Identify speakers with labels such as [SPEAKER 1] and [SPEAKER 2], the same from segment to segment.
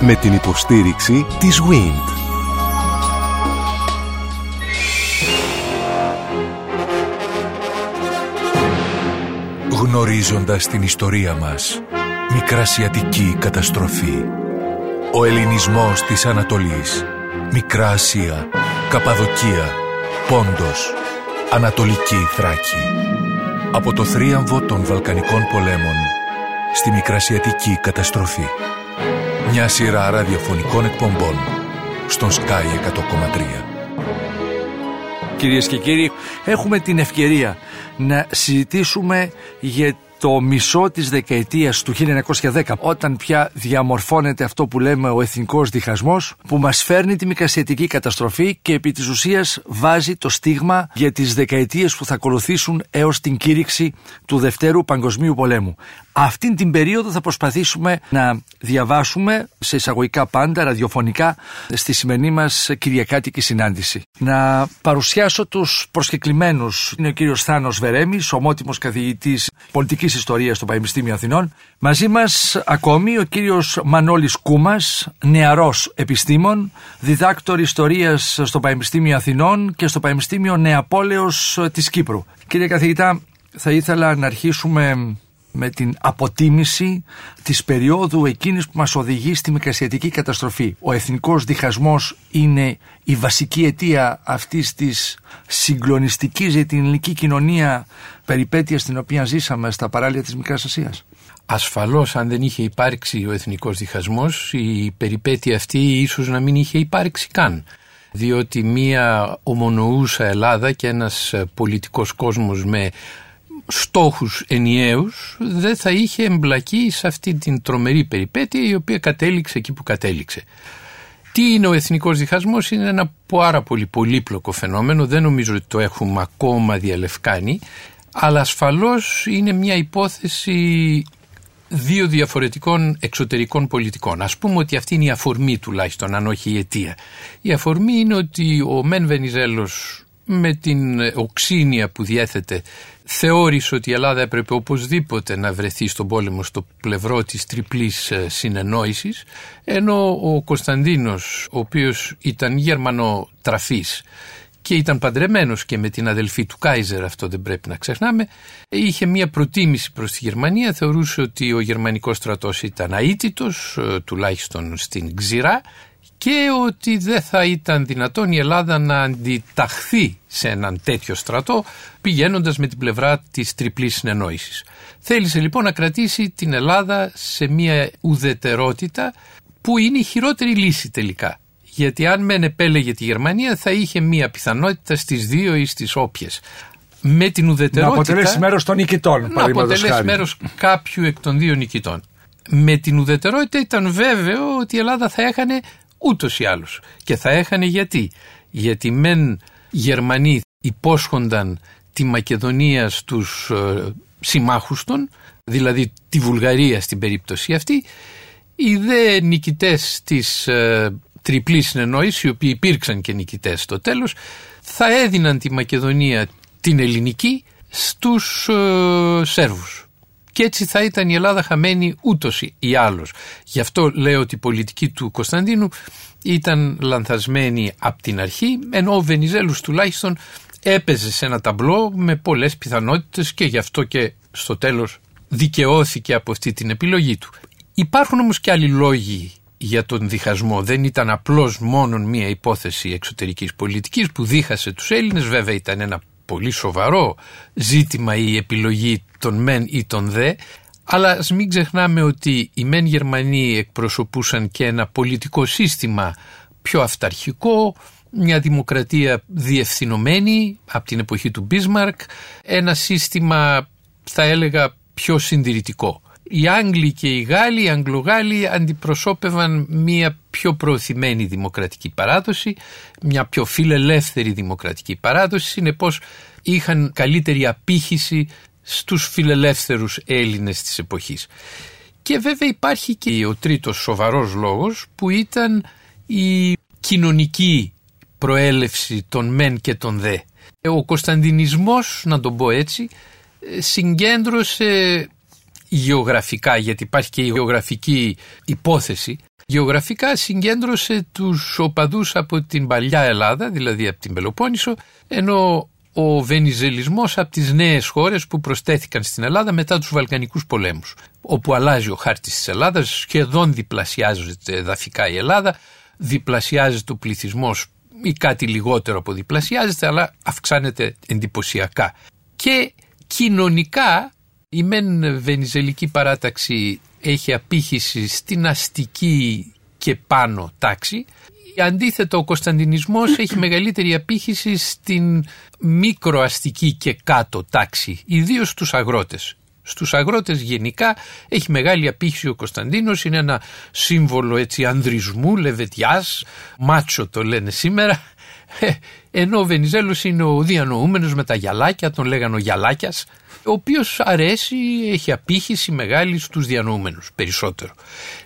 [SPEAKER 1] Με την υποστήριξη της WIND. Γνωρίζοντας την ιστορία μας, Μικρασιατική καταστροφή. Ο ελληνισμός της Ανατολής. Μικρά Ασία, Καπαδοκία, Πόντος, Ανατολική Θράκη. Από το θρίαμβο των Βαλκανικών πολέμων στη Μικρασιατική καταστροφή. Μια σειρά ραδιοφωνικών εκπομπών στον Sky 100,3.
[SPEAKER 2] Κυρίες και κύριοι, έχουμε την ευκαιρία να συζητήσουμε για το μισό της δεκαετίας του 1910 όταν πια διαμορφώνεται αυτό που λέμε ο εθνικός διχασμός που μας φέρνει τη μικρασιατική καταστροφή και επί της ουσίας βάζει το στίγμα για τις δεκαετίες που θα ακολουθήσουν έως την κήρυξη του Δευτέρου Παγκοσμίου Πολέμου. Αυτήν την περίοδο θα προσπαθήσουμε να διαβάσουμε σε εισαγωγικά πάντα ραδιοφωνικά στη σημερινή μας Κυριακάτικη συνάντηση. Να παρουσιάσω τους προσκεκλημένους. Είναι ο κύριος Θάνος Βερέμης, ομότιμος καθηγητής πολιτικής ιστορίας στο Πανεπιστήμιο Αθηνών. Μαζί μας ακόμη ο κύριος Μανώλης Κούμας, νεαρός επιστήμον, διδάκτορ ιστορίας στο Πανεπιστήμιο Αθηνών και στο Πανεπιστήμιο Νεαπόλεως της Κύπρου. Κύριε καθηγητά, θα ήθελα να αρχίσουμε με την αποτίμηση της περίοδου εκείνης που μας οδηγεί στη μικρασιατική καταστροφή. Ο εθνικός διχασμός είναι η βασική αιτία αυτής της συγκλονιστικής για την ελληνική κοινωνία περιπέτειας στην οποία ζήσαμε στα παράλια της Μικράς Ασίας.
[SPEAKER 3] Ασφαλώς αν δεν είχε υπάρξει ο εθνικός διχασμός η περιπέτεια αυτή ίσως να μην είχε υπάρξει καν διότι μία ομονοούσα Ελλάδα και ένας πολιτικός κόσμος με στόχους ενιαίους δεν θα είχε εμπλακεί σε αυτή την τρομερή περιπέτεια η οποία κατέληξε εκεί που κατέληξε. Τι είναι ο εθνικός διχασμός; Είναι ένα πάρα πολύ πολύπλοκο φαινόμενο, δεν νομίζω ότι το έχουμε ακόμα διαλευκάνει, αλλά ασφαλώς είναι μια υπόθεση δύο διαφορετικών εξωτερικών πολιτικών. Ας πούμε ότι αυτή είναι η αφορμή τουλάχιστον, αν όχι η αιτία. Η αφορμή είναι ότι ο Μεν Βενιζέλος με την οξύνια που διέθετε θεώρησε ότι η Ελλάδα έπρεπε οπωσδήποτε να βρεθεί στον πόλεμο στο πλευρό της τριπλής ε, συνεννόησης ενώ ο Κωνσταντίνος ο οποίος ήταν Γερμανό τραφής και ήταν παντρεμένος και με την αδελφή του Κάιζερ, αυτό δεν πρέπει να ξεχνάμε, είχε μια προτίμηση προς τη Γερμανία, θεωρούσε ότι ο γερμανικός στρατός ήταν αίτητος, ε, τουλάχιστον στην Ξηρά, και ότι δεν θα ήταν δυνατόν η Ελλάδα να αντιταχθεί σε έναν τέτοιο στρατό πηγαίνοντας με την πλευρά της τριπλής συνεννόησης. Θέλησε λοιπόν να κρατήσει την Ελλάδα σε μια ουδετερότητα που είναι η χειρότερη λύση τελικά. Γιατί αν μεν επέλεγε τη Γερμανία θα είχε μια πιθανότητα στις δύο ή στις όποιες. Με την ουδετερότητα...
[SPEAKER 2] Να αποτελέσει μέρος των νικητών.
[SPEAKER 3] Να αποτελέσει μέρος κάποιου εκ των δύο νικητών. Με την ουδετερότητα ήταν βέβαιο ότι η Ελλάδα θα έχανε ούτως ή άλλως. Και θα έχανε γιατί. Γιατί μεν Γερμανοί υπόσχονταν τη Μακεδονία στους ε, συμμάχους των, δηλαδή τη Βουλγαρία στην περίπτωση αυτή, οι δε νικητές της ε, τριπλής συνεννόησης, οι οποίοι υπήρξαν και νικητές στο τέλος, θα έδιναν τη Μακεδονία την ελληνική στους ε, Σέρβους και έτσι θα ήταν η Ελλάδα χαμένη ούτως ή άλλως. Γι' αυτό λέω ότι η πολιτική του Κωνσταντίνου ήταν λανθασμένη από την αρχή, ενώ ο Βενιζέλος τουλάχιστον έπαιζε σε ένα ταμπλό με πολλές πιθανότητες και γι' αυτό και στο τέλος δικαιώθηκε από αυτή την επιλογή του. Υπάρχουν όμως και άλλοι λόγοι για τον διχασμό. Δεν ήταν απλώς μόνο μία υπόθεση εξωτερικής πολιτικής που δίχασε τους Έλληνες. Βέβαια ήταν ένα πολύ σοβαρό ζήτημα η επιλογή των μεν ή των δε, αλλά ας μην ξεχνάμε ότι οι μεν Γερμανοί εκπροσωπούσαν και ένα πολιτικό σύστημα πιο αυταρχικό, μια δημοκρατία διευθυνωμένη από την εποχή του Μπίσμαρκ, ένα σύστημα θα έλεγα πιο συντηρητικό. Οι Άγγλοι και οι Γάλλοι, οι Αγγλογάλοι αντιπροσώπευαν μια πιο προωθημένη δημοκρατική παράδοση, μια πιο φιλελεύθερη δημοκρατική παράδοση, συνεπώς είχαν καλύτερη απήχηση στους φιλελεύθερους Έλληνες της εποχής. Και βέβαια υπάρχει και ο τρίτος σοβαρός λόγος που ήταν η κοινωνική προέλευση των μεν και των δε. Ο Κωνσταντινισμός, να τον πω έτσι, συγκέντρωσε γεωγραφικά, γιατί υπάρχει και η γεωγραφική υπόθεση, γεωγραφικά συγκέντρωσε τους οπαδούς από την παλιά Ελλάδα, δηλαδή από την Πελοπόννησο, ενώ ο βενιζελισμός από τις νέες χώρες που προστέθηκαν στην Ελλάδα μετά τους Βαλκανικούς πολέμους, όπου αλλάζει ο χάρτης της Ελλάδας, σχεδόν διπλασιάζεται εδαφικά η Ελλάδα, διπλασιάζεται ο πληθυσμός ή κάτι λιγότερο από διπλασιάζεται, αλλά αυξάνεται εντυπωσιακά. Και κοινωνικά η μεν βενιζελική παράταξη έχει απήχηση στην αστική και πάνω τάξη. Αντίθετα ο Κωνσταντινισμός έχει μεγαλύτερη απήχηση στην μικροαστική και κάτω τάξη, ιδίως στους αγρότες. Στους αγρότες γενικά έχει μεγάλη απήχηση ο Κωνσταντίνος, είναι ένα σύμβολο έτσι ανδρισμού, λεβετιάς, μάτσο το λένε σήμερα, ε, ενώ ο Βενιζέλος είναι ο διανοούμενος με τα γυαλάκια, τον λέγανε ο Γιαλάκιας, ο οποίος αρέσει, έχει απήχηση μεγάλη στους διανοούμενους περισσότερο.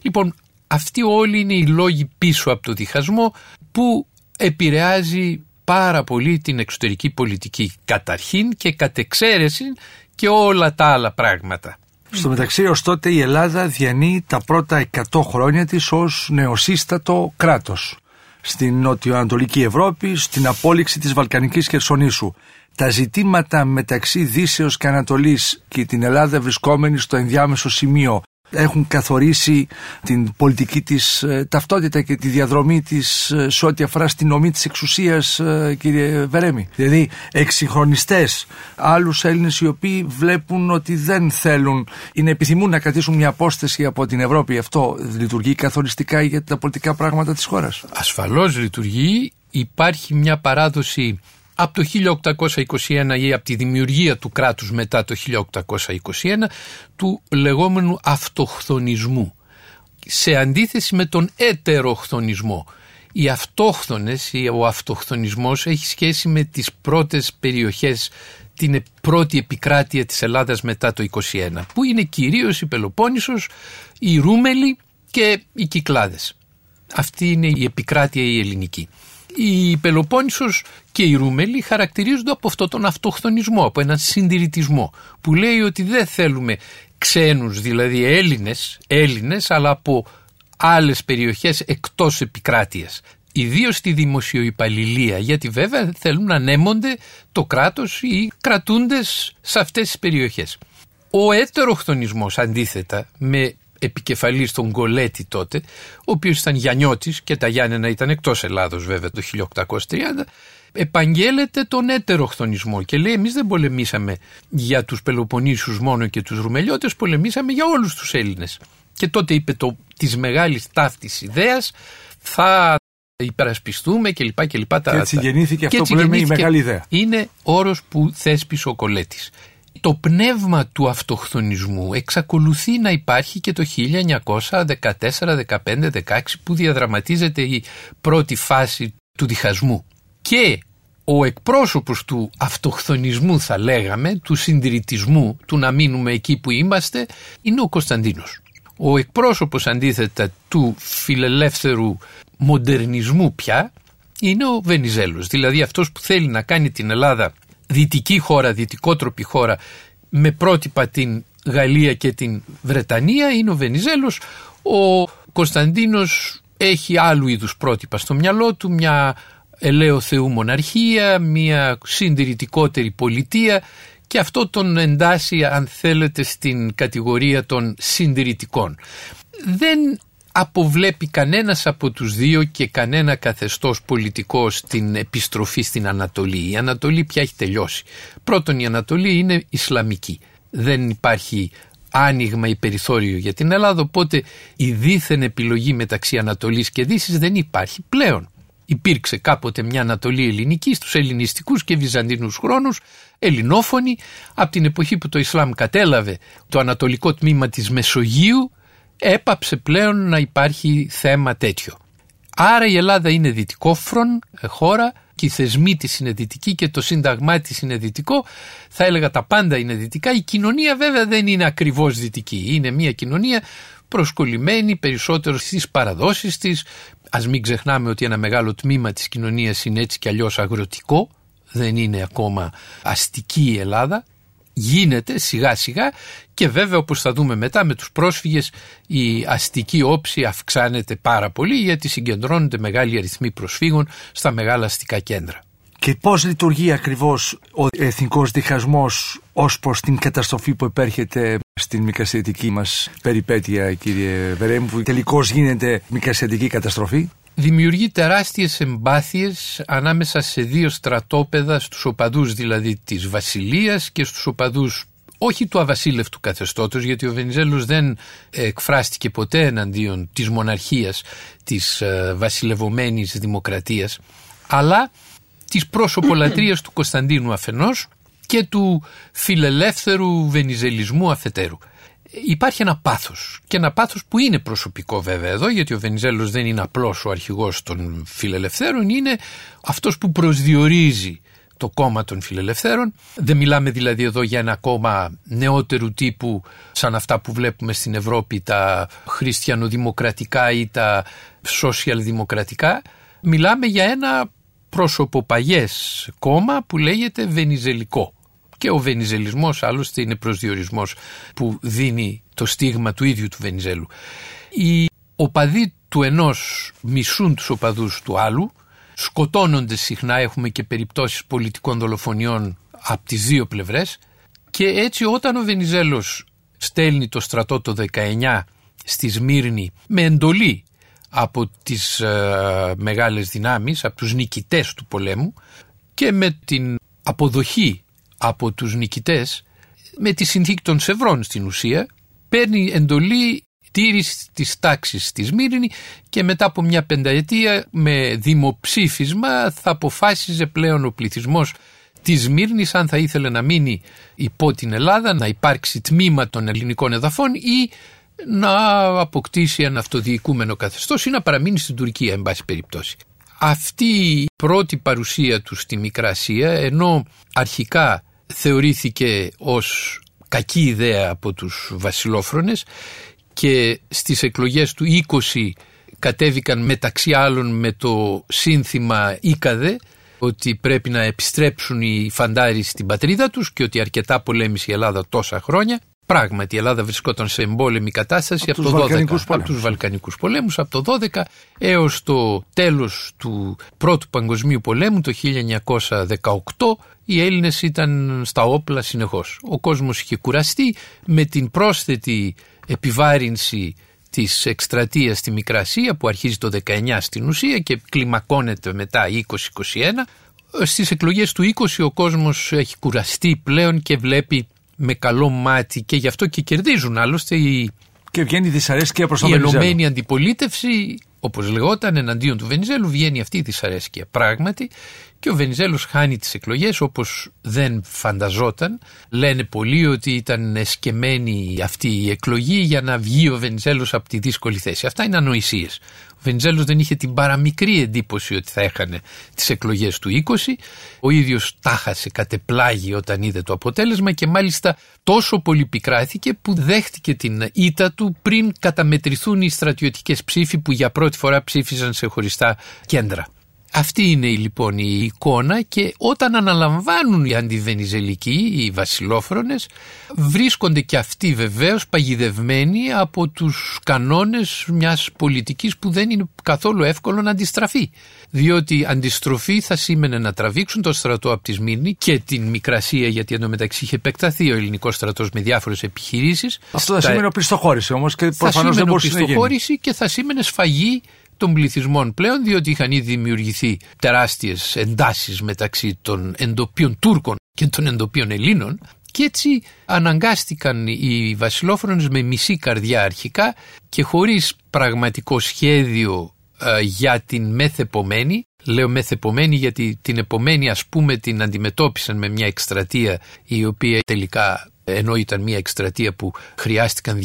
[SPEAKER 3] Λοιπόν, αυτοί όλοι είναι οι λόγοι πίσω από το διχασμό που επηρεάζει πάρα πολύ την εξωτερική πολιτική καταρχήν και κατ' εξαίρεση και όλα τα άλλα πράγματα.
[SPEAKER 2] Στο μεταξύ, ως τότε η Ελλάδα διανύει τα πρώτα 100 χρόνια της ως νεοσύστατο κράτος στην νοτιοανατολική Ευρώπη, στην απόλυξη της Βαλκανικής Χερσονήσου. Τα ζητήματα μεταξύ Δύσεως και Ανατολής και την Ελλάδα βρισκόμενη στο ενδιάμεσο σημείο έχουν καθορίσει την πολιτική της ε, ταυτότητα και τη διαδρομή της ε, σε ό,τι αφορά στην ομή της εξουσίας ε, κύριε Βερέμι. Δηλαδή εξυγχρονιστές, άλλους Έλληνες οι οποίοι βλέπουν ότι δεν θέλουν ή να επιθυμούν να κρατήσουν μια απόσταση από την Ευρώπη. Αυτό λειτουργεί καθοριστικά για τα πολιτικά πράγματα της χώρας.
[SPEAKER 3] Ασφαλώς λειτουργεί. Υπάρχει μια παράδοση από το 1821 ή από τη δημιουργία του κράτους μετά το 1821 του λεγόμενου αυτοχθονισμού σε αντίθεση με τον ετεροχθονισμό. Οι αυτόχθονες ή ο αυτοχθονισμός έχει σχέση με τις πρώτες περιοχές την πρώτη επικράτεια της Ελλάδας μετά το 21 που είναι κυρίως η Πελοπόννησος, η Ρούμελη και οι Κυκλάδες. Αυτή είναι η επικράτεια η ελληνική. Η Πελοπόννησος και οι Ρούμελοι χαρακτηρίζονται από αυτόν τον αυτοχθονισμό, από έναν συντηρητισμό που λέει ότι δεν θέλουμε ξένους, δηλαδή Έλληνες, Έλληνες αλλά από άλλες περιοχές εκτός επικράτειας. Ιδίως στη δημοσιοϊπαλληλία, γιατί βέβαια θέλουν να ανέμονται το κράτος ή κρατούντες σε αυτές τις περιοχές. Ο έτεροχθονισμός αντίθετα με επικεφαλής στον Γκολέτη τότε, ο οποίος ήταν Γιαννιώτης και τα Γιάννενα ήταν εκτός Ελλάδος βέβαια το 1830, επαγγέλλεται τον έτεροχθονισμό και λέει εμείς δεν πολεμήσαμε για τους Πελοποννήσιους μόνο και τους Ρουμελιώτες, πολεμήσαμε για όλους τους Έλληνες. Και τότε είπε το της μεγάλης ταύτης ιδέας θα υπερασπιστούμε κλπ. Και,
[SPEAKER 2] και, έτσι γεννήθηκε αυτό που λέμε η μεγάλη ιδέα.
[SPEAKER 3] Είναι όρος που θέσπισε ο Κολέτης το πνεύμα του αυτοχθονισμού εξακολουθεί να υπάρχει και το 1914, 15, 16 που διαδραματίζεται η πρώτη φάση του διχασμού. Και ο εκπρόσωπος του αυτοχθονισμού θα λέγαμε, του συντηρητισμού, του να μείνουμε εκεί που είμαστε, είναι ο Κωνσταντίνος. Ο εκπρόσωπος αντίθετα του φιλελεύθερου μοντερνισμού πια είναι ο Βενιζέλος. Δηλαδή αυτός που θέλει να κάνει την Ελλάδα δυτική χώρα, δυτικότροπη χώρα με πρότυπα την Γαλλία και την Βρετανία είναι ο Βενιζέλος. Ο Κωνσταντίνος έχει άλλου είδους πρότυπα στο μυαλό του, μια ελαίο θεού μοναρχία, μια συντηρητικότερη πολιτεία και αυτό τον εντάσσει αν θέλετε στην κατηγορία των συντηρητικών. Δεν αποβλέπει κανένας από τους δύο και κανένα καθεστώς πολιτικό στην επιστροφή στην Ανατολή. Η Ανατολή πια έχει τελειώσει. Πρώτον η Ανατολή είναι Ισλαμική. Δεν υπάρχει άνοιγμα ή περιθώριο για την Ελλάδα οπότε η δίθεν επιλογή μεταξύ Ανατολής και Δύσης δεν υπάρχει πλέον. Υπήρξε κάποτε μια Ανατολή ελληνική στους ελληνιστικούς και βυζαντινούς χρόνους, ελληνόφωνη, από την εποχή που το Ισλάμ κατέλαβε το ανατολικό τμήμα της Μεσογείου έπαψε πλέον να υπάρχει θέμα τέτοιο. Άρα η Ελλάδα είναι δυτικόφρον χώρα και οι θεσμοί της είναι δυτικοί και το σύνταγμά της είναι δυτικό. Θα έλεγα τα πάντα είναι δυτικά. Η κοινωνία βέβαια δεν είναι ακριβώς δυτική. Είναι μια κοινωνία προσκολλημένη περισσότερο στις παραδόσεις της. Ας μην ξεχνάμε ότι ένα μεγάλο τμήμα της κοινωνίας είναι έτσι κι αλλιώς αγροτικό. Δεν είναι ακόμα αστική η Ελλάδα γίνεται σιγά σιγά και βέβαια όπως θα δούμε μετά με τους πρόσφυγες η αστική όψη αυξάνεται πάρα πολύ γιατί συγκεντρώνονται μεγάλοι αριθμοί προσφύγων στα μεγάλα αστικά κέντρα.
[SPEAKER 2] Και πώς λειτουργεί ακριβώς ο εθνικός διχασμός ως προς την καταστροφή που επέρχεται στην μικρασιατική μας περιπέτεια κύριε Βερέμου που τελικώς γίνεται μικρασιατική καταστροφή;
[SPEAKER 3] Δημιουργεί τεράστιες εμπάθειες ανάμεσα σε δύο στρατόπεδα στους οπαδούς δηλαδή της Βασιλείας και στους οπαδούς όχι του αβασίλευτου καθεστώτος γιατί ο Βενιζέλος δεν εκφράστηκε ποτέ εναντίον της μοναρχίας της ε, βασιλευωμένης δημοκρατίας αλλά της πρόσωπολατρίας του Κωνσταντίνου αφενός και του φιλελεύθερου βενιζελισμού αφετέρου. Υπάρχει ένα πάθος και ένα πάθος που είναι προσωπικό βέβαια εδώ γιατί ο Βενιζέλος δεν είναι απλώς ο αρχηγός των φιλελευθέρων είναι αυτός που προσδιορίζει το κόμμα των φιλελευθέρων. Δεν μιλάμε δηλαδή εδώ για ένα κόμμα νεότερου τύπου σαν αυτά που βλέπουμε στην Ευρώπη τα χριστιανοδημοκρατικά ή τα σοσιαλδημοκρατικά. Μιλάμε για ένα προσωποπαγές κόμμα που λέγεται βενιζελικό. Και ο βενιζελισμός άλλωστε είναι προσδιορισμός που δίνει το στίγμα του ίδιου του Βενιζέλου. Οι οπαδοί του ενός μισούν τους οπαδούς του άλλου, σκοτώνονται συχνά, έχουμε και περιπτώσεις πολιτικών δολοφονιών από τις δύο πλευρές και έτσι όταν ο Βενιζέλος στέλνει το στρατό το 19 στη Σμύρνη με εντολή από τις ε, μεγάλες δυνάμεις, από τους νικητές του πολέμου και με την αποδοχή από τους νικητές με τη συνθήκη των Σευρών στην ουσία παίρνει εντολή τήρησης της τάξης στη Σμύρνη και μετά από μια πενταετία με δημοψήφισμα θα αποφάσιζε πλέον ο πληθυσμός της Σμύρνης αν θα ήθελε να μείνει υπό την Ελλάδα, να υπάρξει τμήμα των ελληνικών εδαφών ή να αποκτήσει ένα αυτοδιοικούμενο καθεστώς ή να παραμείνει στην Τουρκία, εν πάση περιπτώσει. Αυτή η πρώτη παρουσία του στη Μικρά Ασία, ενώ αρχικά θεωρήθηκε ως κακή ιδέα από τους βασιλόφρονες και στις εκλογές του 20 κατέβηκαν μεταξύ άλλων με το σύνθημα «Ήκαδε» ότι πρέπει να επιστρέψουν οι φαντάροι στην πατρίδα τους και ότι αρκετά πολέμησε η Ελλάδα τόσα χρόνια. Πράγματι η Ελλάδα βρισκόταν σε εμπόλεμη κατάσταση από, από, το 12, από τους Βαλκανικούς πολέμους, από το 12 έως το τέλος του Πρώτου Παγκοσμίου Πολέμου το 1918 οι Έλληνες ήταν στα όπλα συνεχώς. Ο κόσμος είχε κουραστεί με την πρόσθετη επιβάρυνση της εκστρατείας στη Μικρασία που αρχίζει το 19 στην ουσία και κλιμακώνεται μετά 20-21 στις εκλογές του 20 ο κόσμος έχει κουραστεί πλέον και βλέπει με καλό μάτι και γι' αυτό και κερδίζουν. Άλλωστε η,
[SPEAKER 2] και βγαίνει δυσαρέσκεια προς τον
[SPEAKER 3] η ενωμένη αντιπολίτευση, όπως λεγόταν εναντίον του Βενιζέλου, βγαίνει αυτή η δυσαρέσκεια πράγματι και ο Βενιζέλος χάνει τις εκλογές όπως δεν φανταζόταν. Λένε πολλοί ότι ήταν εσκεμμένη αυτή η εκλογή για να βγει ο Βενιζέλος από τη δύσκολη θέση. Αυτά είναι ανοησίες. Ο Βενιζέλος δεν είχε την παραμικρή εντύπωση ότι θα έχανε τις εκλογές του 20. Ο ίδιος τάχασε κατεπλάγει όταν είδε το αποτέλεσμα και μάλιστα τόσο πολύ πικράθηκε που δέχτηκε την ήττα του πριν καταμετρηθούν οι στρατιωτικές ψήφοι που για πρώτη φορά ψήφισαν σε χωριστά κέντρα. Αυτή είναι λοιπόν η εικόνα και όταν αναλαμβάνουν οι αντιβενιζελικοί, οι βασιλόφρονες, βρίσκονται και αυτοί βεβαίως παγιδευμένοι από τους κανόνες μιας πολιτικής που δεν είναι καθόλου εύκολο να αντιστραφεί. Διότι αντιστροφή θα σήμαινε να τραβήξουν το στρατό από τη Σμύρνη και την Μικρασία γιατί εντωμεταξύ είχε επεκταθεί ο ελληνικός στρατός με διάφορες επιχειρήσεις.
[SPEAKER 2] Αυτό θα σήμαινε οπισθοχώρηση όμως και προφανώς δεν μπορούσε να γίνει.
[SPEAKER 3] και θα σήμαινε σφαγή των πληθυσμών πλέον διότι είχαν ήδη δημιουργηθεί τεράστιες εντάσεις μεταξύ των εντοπίων Τούρκων και των εντοπίων Ελλήνων. Και έτσι αναγκάστηκαν οι βασιλόφρονες με μισή καρδιά αρχικά και χωρίς πραγματικό σχέδιο ε, για την μεθεπομένη. Λέω μεθεπομένη γιατί την επομένη ας πούμε την αντιμετώπισαν με μια εκστρατεία η οποία τελικά ενώ ήταν μια εκστρατεία που χρειάστηκαν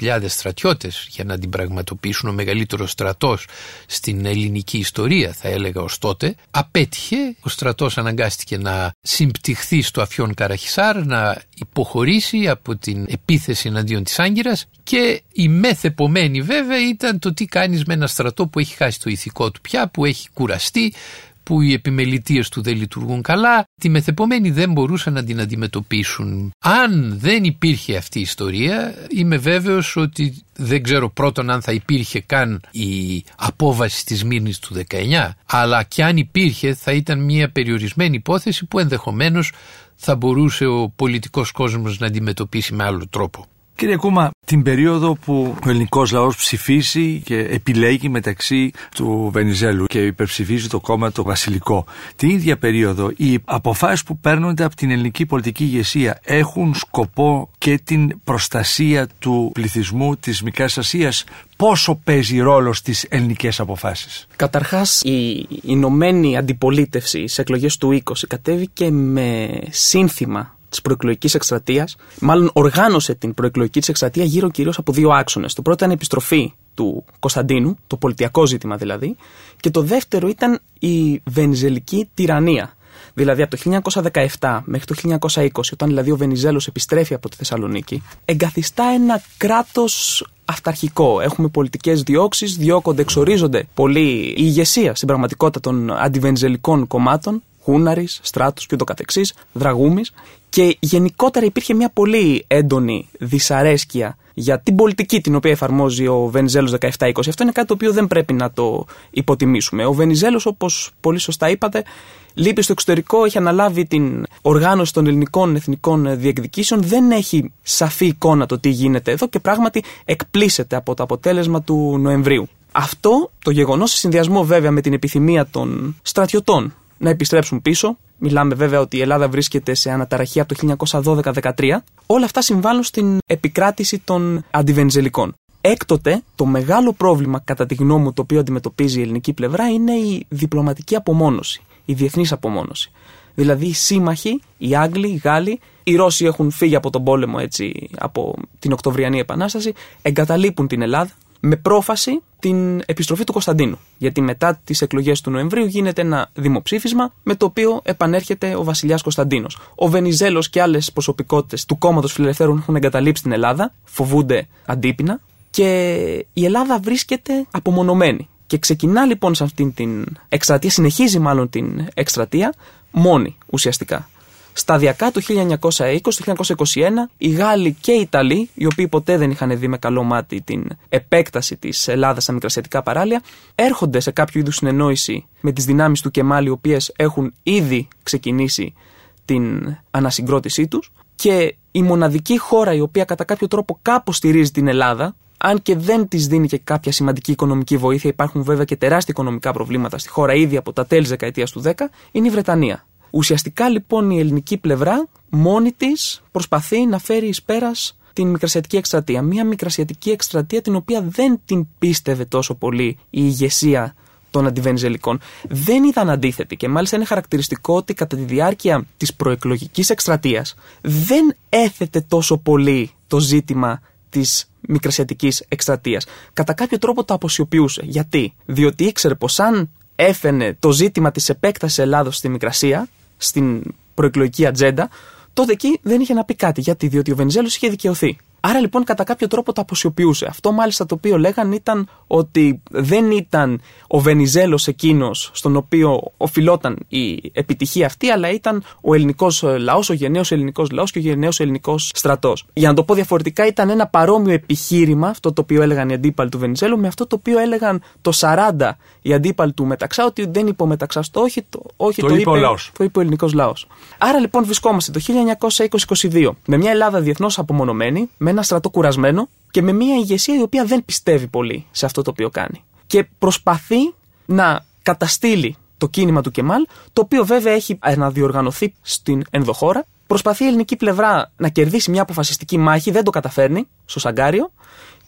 [SPEAKER 3] 200.000 στρατιώτες για να την πραγματοποιήσουν ο μεγαλύτερος στρατός στην ελληνική ιστορία θα έλεγα ως τότε απέτυχε, ο στρατός αναγκάστηκε να συμπτυχθεί στο αφιόν Καραχισάρ να υποχωρήσει από την επίθεση εναντίον της Άγκυρας και η μεθεπομένη βέβαια ήταν το τι κάνεις με ένα στρατό που έχει χάσει το ηθικό του πια, που έχει κουραστεί που οι επιμελητίες του δεν λειτουργούν καλά, τη μεθεπομένη δεν μπορούσαν να την αντιμετωπίσουν. Αν δεν υπήρχε αυτή η ιστορία, είμαι βέβαιος ότι δεν ξέρω πρώτον αν θα υπήρχε καν η απόβαση της Μύρνης του 19, αλλά και αν υπήρχε θα ήταν μια περιορισμένη υπόθεση που ενδεχομένως θα μπορούσε ο πολιτικός κόσμος να αντιμετωπίσει με άλλο τρόπο.
[SPEAKER 2] Κύριε Κούμα, την περίοδο που ο ελληνικός λαός ψηφίσει και επιλέγει μεταξύ του Βενιζέλου και υπερψηφίζει το κόμμα το βασιλικό. Την ίδια περίοδο οι αποφάσεις που παίρνονται από την ελληνική πολιτική ηγεσία έχουν σκοπό και την προστασία του πληθυσμού της Μικράς Ασίας; Πόσο παίζει ρόλο στις ελληνικές αποφάσεις;
[SPEAKER 4] Καταρχάς η Ηνωμένη Αντιπολίτευση σε εκλογές του 20 κατέβηκε με σύνθημα της προεκλογικής εκστρατείας, μάλλον οργάνωσε την προεκλογική της εκστρατεία γύρω κυρίως από δύο άξονες. Το πρώτο ήταν η επιστροφή του Κωνσταντίνου, το πολιτιακό ζήτημα δηλαδή, και το δεύτερο ήταν η βενιζελική τυραννία. Δηλαδή από το 1917 μέχρι το 1920, όταν δηλαδή ο Βενιζέλος επιστρέφει από τη Θεσσαλονίκη, εγκαθιστά ένα κράτος αυταρχικό. Έχουμε πολιτικές διώξεις, διώκονται, εξορίζονται πολύ η ηγεσία στην πραγματικότητα των αντιβενιζελικών κομμάτων, Χούναρης, Στράτους και ούτω καθεξής, Δραγούμης. Και γενικότερα υπήρχε μια πολύ έντονη δυσαρέσκεια για την πολιτική την οποία εφαρμόζει ο Βενιζέλος 17-20. Αυτό είναι κάτι το οποίο δεν πρέπει να το υποτιμήσουμε. Ο Βενιζέλος, όπως πολύ σωστά είπατε, λείπει στο εξωτερικό, έχει αναλάβει την οργάνωση των ελληνικών εθνικών διεκδικήσεων, δεν έχει σαφή εικόνα το τι γίνεται εδώ και πράγματι εκπλήσεται από το αποτέλεσμα του Νοεμβρίου. Αυτό το γεγονός, σε συνδυασμό βέβαια με την επιθυμία των στρατιωτών να επιστρέψουν πίσω. Μιλάμε βέβαια ότι η Ελλάδα βρίσκεται σε αναταραχή από το 1912-13. Όλα αυτά συμβάλλουν στην επικράτηση των αντιβενζελικών. Έκτοτε, το μεγάλο πρόβλημα, κατά τη γνώμη μου, το οποίο αντιμετωπίζει η ελληνική πλευρά είναι η διπλωματική απομόνωση, η διεθνής απομόνωση. Δηλαδή, οι σύμμαχοι, οι Άγγλοι, οι Γάλλοι, οι Ρώσοι έχουν φύγει από τον πόλεμο έτσι, από την Οκτωβριανή Επανάσταση, εγκαταλείπουν την Ελλάδα, με πρόφαση την επιστροφή του Κωνσταντίνου. Γιατί μετά τις εκλογές του Νοεμβρίου γίνεται ένα δημοψήφισμα με το οποίο επανέρχεται ο βασιλιάς Κωνσταντίνος. Ο Βενιζέλος και άλλες προσωπικότητες του κόμματος Φιλελευθέρων έχουν εγκαταλείψει την Ελλάδα, φοβούνται αντίπεινα και η Ελλάδα βρίσκεται απομονωμένη. Και ξεκινά λοιπόν σε αυτήν την εκστρατεία, συνεχίζει μάλλον την εκστρατεία, μόνη ουσιαστικά. Σταδιακά το 1920, το 1921, οι Γάλλοι και οι Ιταλοί, οι οποίοι ποτέ δεν είχαν δει με καλό μάτι την επέκταση της Ελλάδας στα μικρασιατικά παράλια, έρχονται σε κάποιο είδους συνεννόηση με τις δυνάμεις του Κεμάλ, οι οποίες έχουν ήδη ξεκινήσει την ανασυγκρότησή τους. Και η μοναδική χώρα η οποία κατά κάποιο τρόπο κάπως στηρίζει την Ελλάδα, αν και δεν της δίνει και κάποια σημαντική οικονομική βοήθεια, υπάρχουν βέβαια και τεράστια οικονομικά προβλήματα στη χώρα ήδη από τα τέλη της δεκαετίας του 10, είναι η Βρετανία. Ουσιαστικά λοιπόν η ελληνική πλευρά μόνη της προσπαθεί να φέρει εις πέρας την μικρασιατική εκστρατεία. Μια μικρασιατική εκστρατεία την οποία δεν την πίστευε τόσο πολύ η ηγεσία των αντιβενιζελικών. Δεν ήταν αντίθετη και μάλιστα είναι χαρακτηριστικό ότι κατά τη διάρκεια της προεκλογικής εκστρατείας δεν έθετε τόσο πολύ το ζήτημα της μικρασιατικής εκστρατείας. Κατά κάποιο τρόπο το αποσιοποιούσε. Γιατί; Διότι ήξερε πως αν έφαινε το ζήτημα της επέκτασης Ελλάδος στη Μικρασία, στην προεκλογική ατζέντα, τότε εκεί δεν είχε να πει κάτι. Γιατί, διότι ο Βενιζέλος είχε δικαιωθεί. Άρα λοιπόν κατά κάποιο τρόπο το αποσιοποιούσε. Αυτό μάλιστα το οποίο λέγαν ήταν ότι δεν ήταν ο Βενιζέλος εκείνος στον οποίο οφειλόταν η επιτυχία αυτή, αλλά ήταν ο ελληνικός λαός, ο γενναίος ελληνικός λαός και ο γενναίος ελληνικός στρατός. Για να το πω διαφορετικά, ήταν ένα παρόμοιο επιχείρημα αυτό το οποίο έλεγαν οι αντίπαλοι του Βενιζέλου με αυτό το οποίο έλεγαν το 40 οι αντίπαλοι του Μεταξά, ότι δεν είπε ο Μεταξά το όχι, το, όχι
[SPEAKER 2] το, το είπε, ο
[SPEAKER 4] Το είπε ο ελληνικός λαός. Άρα λοιπόν βρισκόμαστε το 1920-22 με μια Ελλάδα διεθνώς απομονωμένη, με ένα στρατό κουρασμένο και με μια ηγεσία η οποία δεν πιστεύει πολύ σε αυτό το οποίο κάνει. Και προσπαθεί να καταστήλει το κίνημα του Κεμάλ, το οποίο βέβαια έχει αναδιοργανωθεί στην ενδοχώρα. Προσπαθεί η ελληνική πλευρά να κερδίσει μια αποφασιστική μάχη, δεν το καταφέρνει στο Σαγκάριο.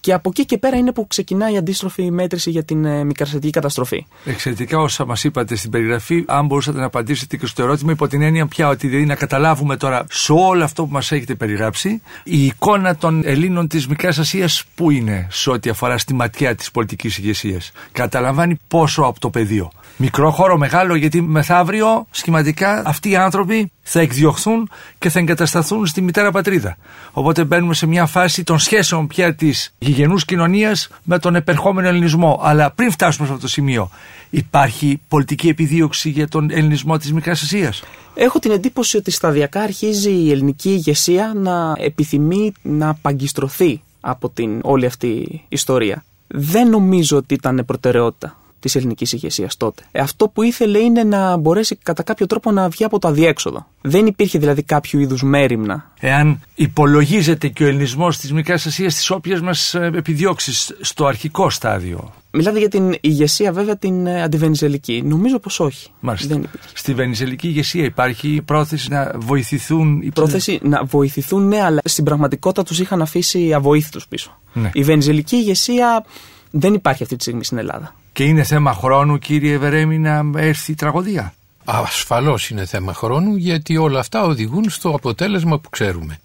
[SPEAKER 4] Και από εκεί και πέρα είναι που ξεκινάει η αντίστροφη μέτρηση για την ε, καταστροφή.
[SPEAKER 2] Εξαιρετικά όσα μας είπατε στην περιγραφή, αν μπορούσατε να απαντήσετε και στο ερώτημα, υπό την έννοια πια ότι δηλαδή να καταλάβουμε τώρα σε όλο αυτό που μας έχετε περιγράψει, η εικόνα των Ελλήνων της Μικράς Ασίας που είναι σε ό,τι αφορά στη ματιά της πολιτικής ηγεσίας. Καταλαμβάνει πόσο από το πεδίο. Μικρό χώρο, μεγάλο, γιατί μεθαύριο σχηματικά αυτοί οι άνθρωποι θα εκδιωχθούν και θα εγκατασταθούν στη μητέρα πατρίδα. Οπότε μπαίνουμε σε μια φάση των σχέσεων πια της γηγενούς κοινωνίας με τον επερχόμενο ελληνισμό. Αλλά πριν φτάσουμε σε αυτό το σημείο, υπάρχει πολιτική επιδίωξη για τον ελληνισμό της Μικράς Ασίας;
[SPEAKER 4] Έχω την εντύπωση ότι σταδιακά αρχίζει η ελληνική ηγεσία να επιθυμεί να παγκιστρωθεί από την όλη αυτή ιστορία. Δεν νομίζω ότι ήταν προτεραιότητα της ελληνικής ηγεσίας τότε. Ε, αυτό που ήθελε είναι να μπορέσει κατά κάποιο τρόπο να βγει από το αδιέξοδο. Δεν υπήρχε δηλαδή κάποιο είδους μέρημνα.
[SPEAKER 2] Εάν υπολογίζεται και ο ελληνισμός της Μικράς Ασίας στις όποιες μας επιδιώξεις στο αρχικό στάδιο.
[SPEAKER 4] Μιλάτε για την ηγεσία βέβαια την ε, αντιβενιζελική. Νομίζω πως όχι.
[SPEAKER 2] Μάλιστα.
[SPEAKER 4] Δεν υπήρχε.
[SPEAKER 2] Στη βενιζελική ηγεσία υπάρχει πρόθεση να βοηθηθούν οι
[SPEAKER 4] Πρόθεση να βοηθηθούν, ναι, αλλά στην πραγματικότητα τους είχαν αφήσει αβοήθητους πίσω.
[SPEAKER 2] Ναι.
[SPEAKER 4] Η βενιζελική ηγεσία δεν υπάρχει αυτή τη στιγμή στην Ελλάδα.
[SPEAKER 2] Και είναι θέμα χρόνου, κύριε Βερέμι, να έρθει η τραγωδία.
[SPEAKER 3] Ασφαλώς είναι θέμα χρόνου γιατί όλα αυτά οδηγούν στο αποτέλεσμα που ξέρουμε.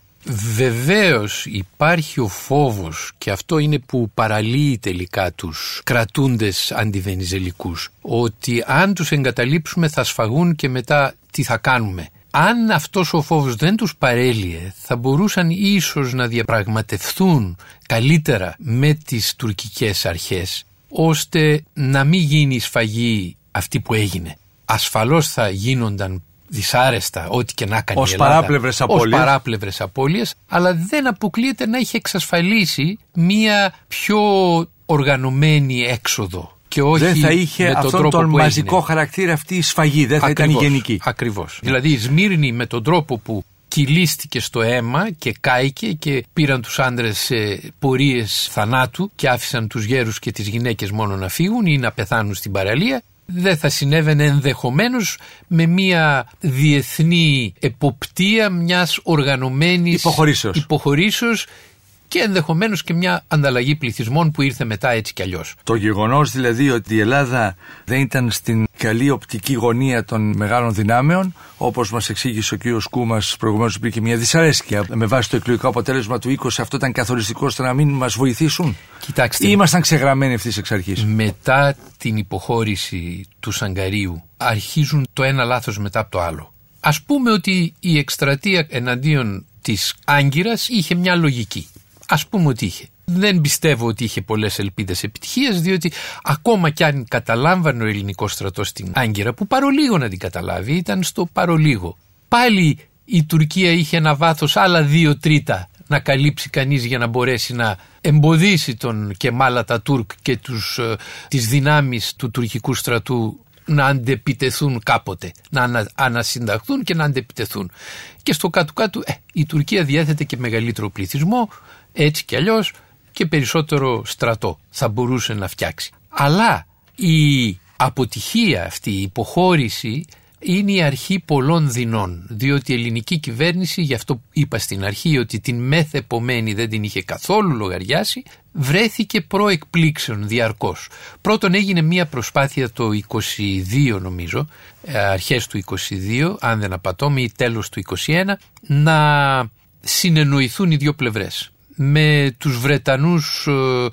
[SPEAKER 3] Βεβαίως υπάρχει ο φόβος και αυτό είναι που παραλύει τελικά τους κρατούντες αντιβενιζελικούς ότι αν τους εγκαταλείψουμε θα σφαγούν και μετά τι θα κάνουμε. Αν αυτός ο φόβος δεν τους παρέλυε θα μπορούσαν ίσως να διαπραγματευθούν καλύτερα με τις τουρκικές αρχές ώστε να μην γίνει η σφαγή αυτή που έγινε. Ασφαλώς θα γίνονταν δυσάρεστα ό,τι και να κάνει
[SPEAKER 2] Ως
[SPEAKER 3] η Ελλάδα.
[SPEAKER 2] παράπλευρες απώλειες.
[SPEAKER 3] Ως παράπλευρες απώλειες, αλλά δεν αποκλείεται να είχε εξασφαλίσει μία πιο οργανωμένη έξοδο και όχι
[SPEAKER 2] δεν θα είχε
[SPEAKER 3] με τον
[SPEAKER 2] αυτόν
[SPEAKER 3] τρόπο
[SPEAKER 2] τον
[SPEAKER 3] που
[SPEAKER 2] μαζικό
[SPEAKER 3] έγινε.
[SPEAKER 2] χαρακτήρα αυτή η σφαγή. Δεν θα ήταν η γενική.
[SPEAKER 3] Ακριβώς. Δηλαδή η Σμύρνη με τον τρόπο που κυλίστηκε στο αίμα και κάηκε και πήραν τους άντρες σε πορείες θανάτου και άφησαν τους γέρους και τις γυναίκες μόνο να φύγουν ή να πεθάνουν στην παραλία δεν θα συνέβαινε ενδεχομένως με μια διεθνή εποπτεία μιας οργανωμένης
[SPEAKER 2] Υποχωρήσεως.
[SPEAKER 3] υποχωρήσεως και ενδεχομένως και μια ανταλλαγή πληθυσμών που ήρθε μετά έτσι κι αλλιώς.
[SPEAKER 2] Το γεγονός δηλαδή ότι η Ελλάδα δεν ήταν στην καλή οπτική γωνία των μεγάλων δυνάμεων, όπως μας εξήγησε ο κ. Κούμας προηγουμένως, υπήρχε μια δυσαρέσκεια με βάση το εκλογικό αποτέλεσμα του 20, αυτό ήταν καθοριστικό ώστε να μην μας βοηθήσουν;
[SPEAKER 3] Κοιτάξτε,
[SPEAKER 2] Ή ήμασταν ξεγραμμένοι ευθύς εξ αρχής.
[SPEAKER 3] μετά την υποχώρηση του Σαγκαρίου αρχίζουν το ένα λάθος μετά από το άλλο. Ας πούμε ότι η εκστρατεία εναντίον της Άγκυρας είχε μια λογική. Ας πούμε ότι είχε. Δεν πιστεύω ότι είχε πολλές ελπίδες επιτυχίας διότι ακόμα κι αν καταλάμβανε ο ελληνικός στρατός στην Άγκυρα που παρολίγο να την καταλάβει ήταν στο παρολίγο. Πάλι η Τουρκία είχε ένα βάθος άλλα δύο τρίτα να καλύψει κανείς για να μπορέσει να εμποδίσει τον Κεμάλα Τουρκ και τους, ε, τις δυνάμεις του τουρκικού στρατού να αντεπιτεθούν κάποτε, να ανα, ανασυνταχθούν και να αντεπιτεθούν. Και στο κάτω-κάτω ε, η Τουρκία διέθετε και μεγαλύτερο πληθυσμό, έτσι κι αλλιώς και περισσότερο στρατό θα μπορούσε να φτιάξει. Αλλά η αποτυχία αυτή, η υποχώρηση είναι η αρχή πολλών δεινών, διότι η ελληνική κυβέρνηση, γι' αυτό είπα στην αρχή ότι την μεθεπομένη δεν την είχε καθόλου λογαριάσει, βρέθηκε προεκπλήξεων διαρκώς. Πρώτον έγινε μια προσπάθεια το 22 νομίζω, ε, αρχές του 22, αν δεν απατώμε ή τέλος του 21, να συνεννοηθούν οι δύο πλευρές με τους Βρετανούς ε,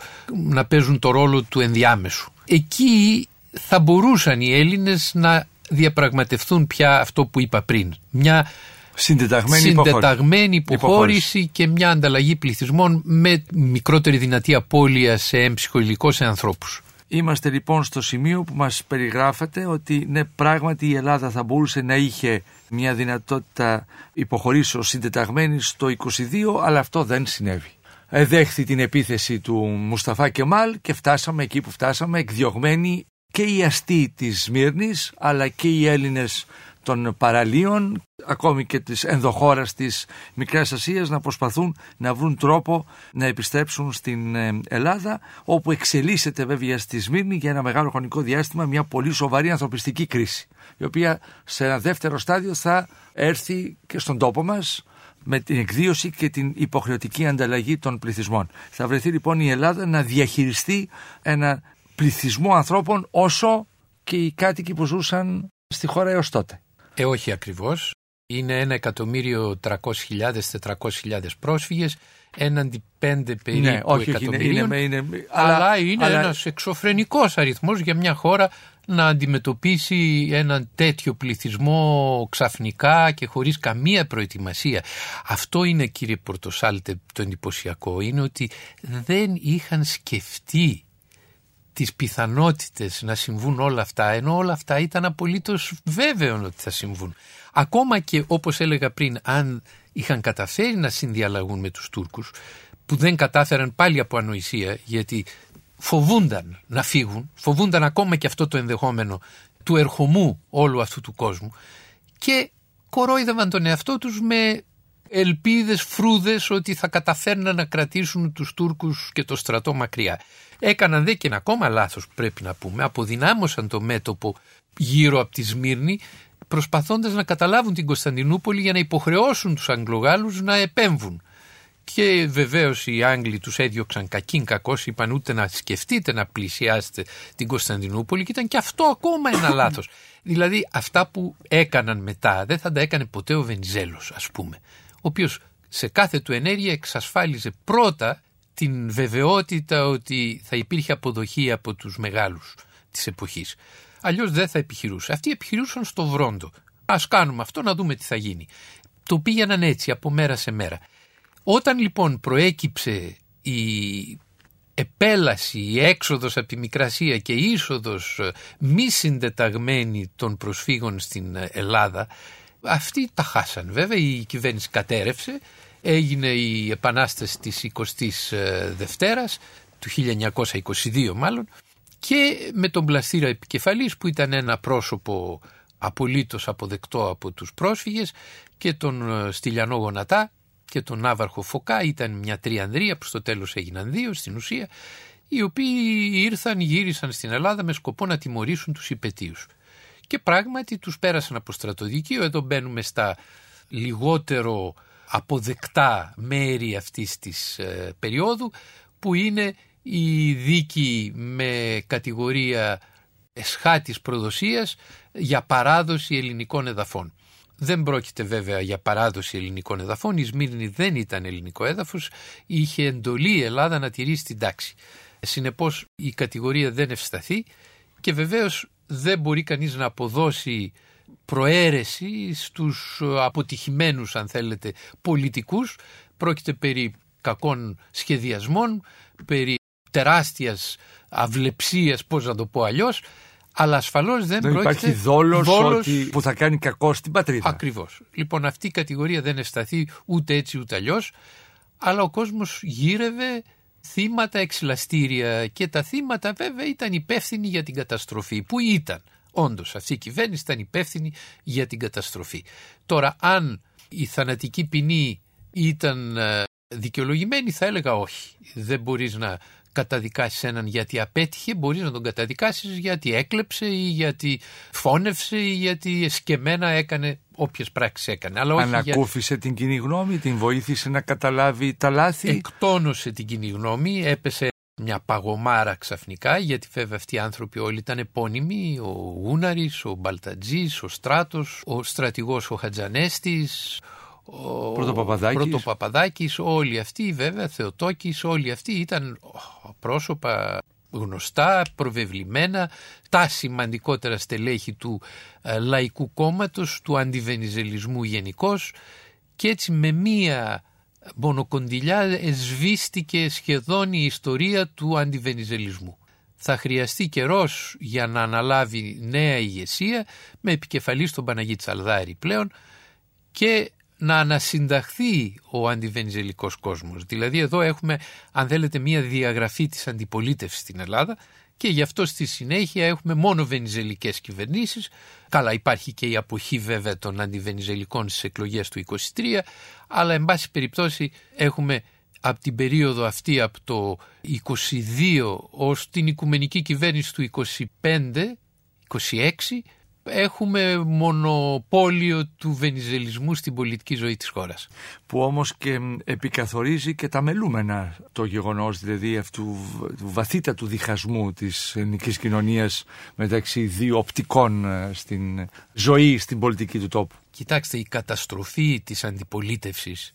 [SPEAKER 3] να παίζουν το ρόλο του ενδιάμεσου. Εκεί θα μπορούσαν οι Έλληνες να διαπραγματευτούν πια αυτό που είπα πριν. Μια
[SPEAKER 2] Συντεταγμένη,
[SPEAKER 3] συντεταγμένη υποχώρηση και μια ανταλλαγή πληθυσμών με μικρότερη δυνατή απώλεια σε έμψυχο υλικό σε ανθρώπους.
[SPEAKER 2] Είμαστε λοιπόν στο σημείο που μας περιγράφεται ότι ναι πράγματι η Ελλάδα θα μπορούσε να είχε μια δυνατότητα υποχωρήσεως συντεταγμένη στο 22 αλλά αυτό δεν συνέβη. Εδέχθη την επίθεση του Μουσταφά Κεμάλ και φτάσαμε εκεί που φτάσαμε εκδιωγμένοι και οι αστεί της Σμύρνης αλλά και οι Έλληνες των παραλίων ακόμη και της ενδοχώρας της Μικράς Ασίας να προσπαθούν να βρουν τρόπο να επιστρέψουν στην ε, Ελλάδα όπου εξελίσσεται βέβαια στη Σμύρνη για ένα μεγάλο χρονικό διάστημα μια πολύ σοβαρή ανθρωπιστική κρίση η οποία σε ένα δεύτερο στάδιο θα έρθει και στον τόπο μας με την εκδίωση και την υποχρεωτική ανταλλαγή των πληθυσμών. Θα βρεθεί λοιπόν η Ελλάδα να διαχειριστεί ένα πληθυσμό ανθρώπων όσο και οι κάτοικοι που ζούσαν στη χώρα έως τότε.
[SPEAKER 3] Ε, όχι ακριβώς. Είναι ένα εκατομμύριο 300.000-400.000 πρόσφυγες. Έναντι πέντε περίπου
[SPEAKER 2] Ναι, όχι, όχι, είναι,
[SPEAKER 3] εκατομμυρίων.
[SPEAKER 2] είναι, είναι,
[SPEAKER 3] αλλά, είναι
[SPEAKER 2] αλλά-
[SPEAKER 3] ένας εξωφρενικός αριθμός για μια χώρα να αντιμετωπίσει έναν τέτοιο πληθυσμό ξαφνικά και χωρίς καμία προετοιμασία. Αυτό είναι κύριε Πορτοσάλτε το εντυπωσιακό, είναι ότι δεν είχαν σκεφτεί τις πιθανότητες να συμβούν όλα αυτά, ενώ όλα αυτά ήταν απολύτως βέβαιο ότι θα συμβούν. Ακόμα και όπως έλεγα πριν, αν είχαν καταφέρει να συνδιαλλαγούν με τους Τούρκους, που δεν κατάφεραν πάλι από ανοησία, γιατί φοβούνταν να φύγουν, φοβούνταν ακόμα και αυτό το ενδεχόμενο του ερχομού όλου αυτού του κόσμου και κορόιδευαν τον εαυτό τους με ελπίδες φρούδες ότι θα καταφέρναν να κρατήσουν τους Τούρκους και το στρατό μακριά. Έκαναν δε και ένα ακόμα λάθος πρέπει να πούμε, αποδυνάμωσαν το μέτωπο γύρω από τη Σμύρνη προσπαθώντας να καταλάβουν την Κωνσταντινούπολη για να υποχρεώσουν τους Αγγλογάλους να επέμβουν. Και βεβαίως οι Άγγλοι τους έδιωξαν κακήν κακό, είπαν ούτε να σκεφτείτε να πλησιάσετε την Κωνσταντινούπολη και ήταν και αυτό ακόμα ένα λάθος. Δηλαδή αυτά που έκαναν μετά δεν θα τα έκανε ποτέ ο Βενιζέλος, ας πούμε, ο οποίος σε κάθε του ενέργεια εξασφάλιζε πρώτα την βεβαιότητα ότι θα υπήρχε αποδοχή από τους μεγάλους της εποχής. Αλλιώς δεν θα επιχειρούσε. Αυτοί επιχειρούσαν στο βρόντο. Α κάνουμε αυτό να δούμε τι θα γίνει. Το πήγαιναν έτσι από μέρα σε μέρα. Όταν λοιπόν προέκυψε η επέλαση, η έξοδος από τη Μικρασία και η είσοδος ε, μη συντεταγμένη των προσφύγων στην ε, Ελλάδα, αυτοί τα χάσαν. Βέβαια, η κυβέρνηση κατέρευσε, έγινε η επανάσταση της 20ης ε, Δευτέρας, του 1922 μάλλον, και με τον πλαστήρα επικεφαλής που ήταν ένα πρόσωπο απολύτως αποδεκτό από τους πρόσφυγες και τον Στυλιανό Γονατά και τον Ναύαρχο Φωκά ήταν μια τριανδρία που στο τέλος έγιναν δύο στην ουσία οι οποίοι ήρθαν, γύρισαν στην Ελλάδα με σκοπό να τιμωρήσουν τους υπετίους. Και πράγματι τους πέρασαν από στρατοδικείο, εδώ μπαίνουμε στα λιγότερο αποδεκτά μέρη αυτής της ε, περίοδου που είναι η δίκη με κατηγορία εσχάτης προδοσίας για παράδοση ελληνικών εδαφών. Δεν πρόκειται βέβαια για παράδοση ελληνικών εδαφών. Η Σμύρνη δεν ήταν ελληνικό έδαφος. Είχε εντολή η Ελλάδα να τηρήσει την τάξη. Συνεπώς η κατηγορία δεν ευσταθεί και βεβαίως δεν μπορεί κανείς να αποδώσει προαίρεση στους αποτυχημένους αν θέλετε πολιτικούς. Πρόκειται περί κακών σχεδιασμών, περί τεράστιας αυλεψίας, πώς να το πω αλλιώς, αλλά ασφαλώς δεν,
[SPEAKER 2] Δεν
[SPEAKER 3] πρόκειται...
[SPEAKER 2] υπάρχει δόλος,
[SPEAKER 3] δόλος
[SPEAKER 2] ότι, που θα κάνει κακό στην πατρίδα.
[SPEAKER 3] Ακριβώς. Λοιπόν αυτή η κατηγορία δεν ευσταθεί ούτε έτσι ούτε αλλιώς, αλλά ο κόσμος γύρευε θύματα εξυλαστήρια και τα θύματα βέβαια ήταν υπεύθυνοι για την καταστροφή που ήταν; Όντως αυτή η κυβέρνηση ήταν υπεύθυνη για την καταστροφή. Τώρα αν η θανατική ποινή ήταν ε, δικαιολογημένη θα έλεγα όχι. Δεν μπορείς να καταδικάσεις έναν γιατί απέτυχε, μπορείς να τον καταδικάσεις γιατί έκλεψε ή γιατί φώνευσε ή γιατί εσκεμμένα έκανε όποιες πράξεις έκανε. Αλλά όχι για...
[SPEAKER 2] Ανακούφισε την κοινή γνώμη, την βοήθησε να καταλάβει τα λάθη.
[SPEAKER 3] Εκτόνωσε την κοινή γνώμη, έπεσε μια παγωμάρα ξαφνικά γιατί βέβαια αυτοί οι άνθρωποι όλοι ήταν επώνυμοι ο Γούναρης, ο Μπαλτατζής, ο Στράτος, ο στρατηγός ο Χατζανέστης ο
[SPEAKER 2] Πρωτοπαπαδάκης.
[SPEAKER 3] Πρωτοπαπαδάκης, όλοι αυτοί βέβαια, Θεοτόκης, όλοι αυτοί ήταν πρόσωπα γνωστά, προβεβλημένα, τα σημαντικότερα στελέχη του ε, λαϊκού κόμματος, του αντιβενιζελισμού γενικώς και έτσι με μία μονοκοντιλιά εσβήστηκε σχεδόν η ιστορία του αντιβενιζελισμού. Θα χρειαστεί καιρός για να αναλάβει νέα ηγεσία με επικεφαλής στον Παναγίτη Τσαλδάρη πλέον και να ανασυνταχθεί ο αντιβενιζελικός κόσμος. Δηλαδή εδώ έχουμε αν θέλετε μία διαγραφή της αντιπολίτευσης στην Ελλάδα και γι' αυτό στη συνέχεια έχουμε μόνο βενιζελικές κυβερνήσεις. Καλά υπάρχει και η αποχή βέβαια των αντιβενιζελικών στις εκλογές του 23 αλλά εν πάση περιπτώσει έχουμε από την περίοδο αυτή από το 22 ως την οικουμενική κυβέρνηση του 25 26 έχουμε μονοπόλιο του βενιζελισμού στην πολιτική ζωή της χώρας.
[SPEAKER 2] Που όμως και επικαθορίζει και τα μελούμενα το γεγονός δηλαδή αυτού του βαθύτατου διχασμού της ελληνικής κοινωνίας μεταξύ δύο οπτικών ε, στην ζωή, στην πολιτική του τόπου.
[SPEAKER 3] Κοιτάξτε, η καταστροφή της αντιπολίτευσης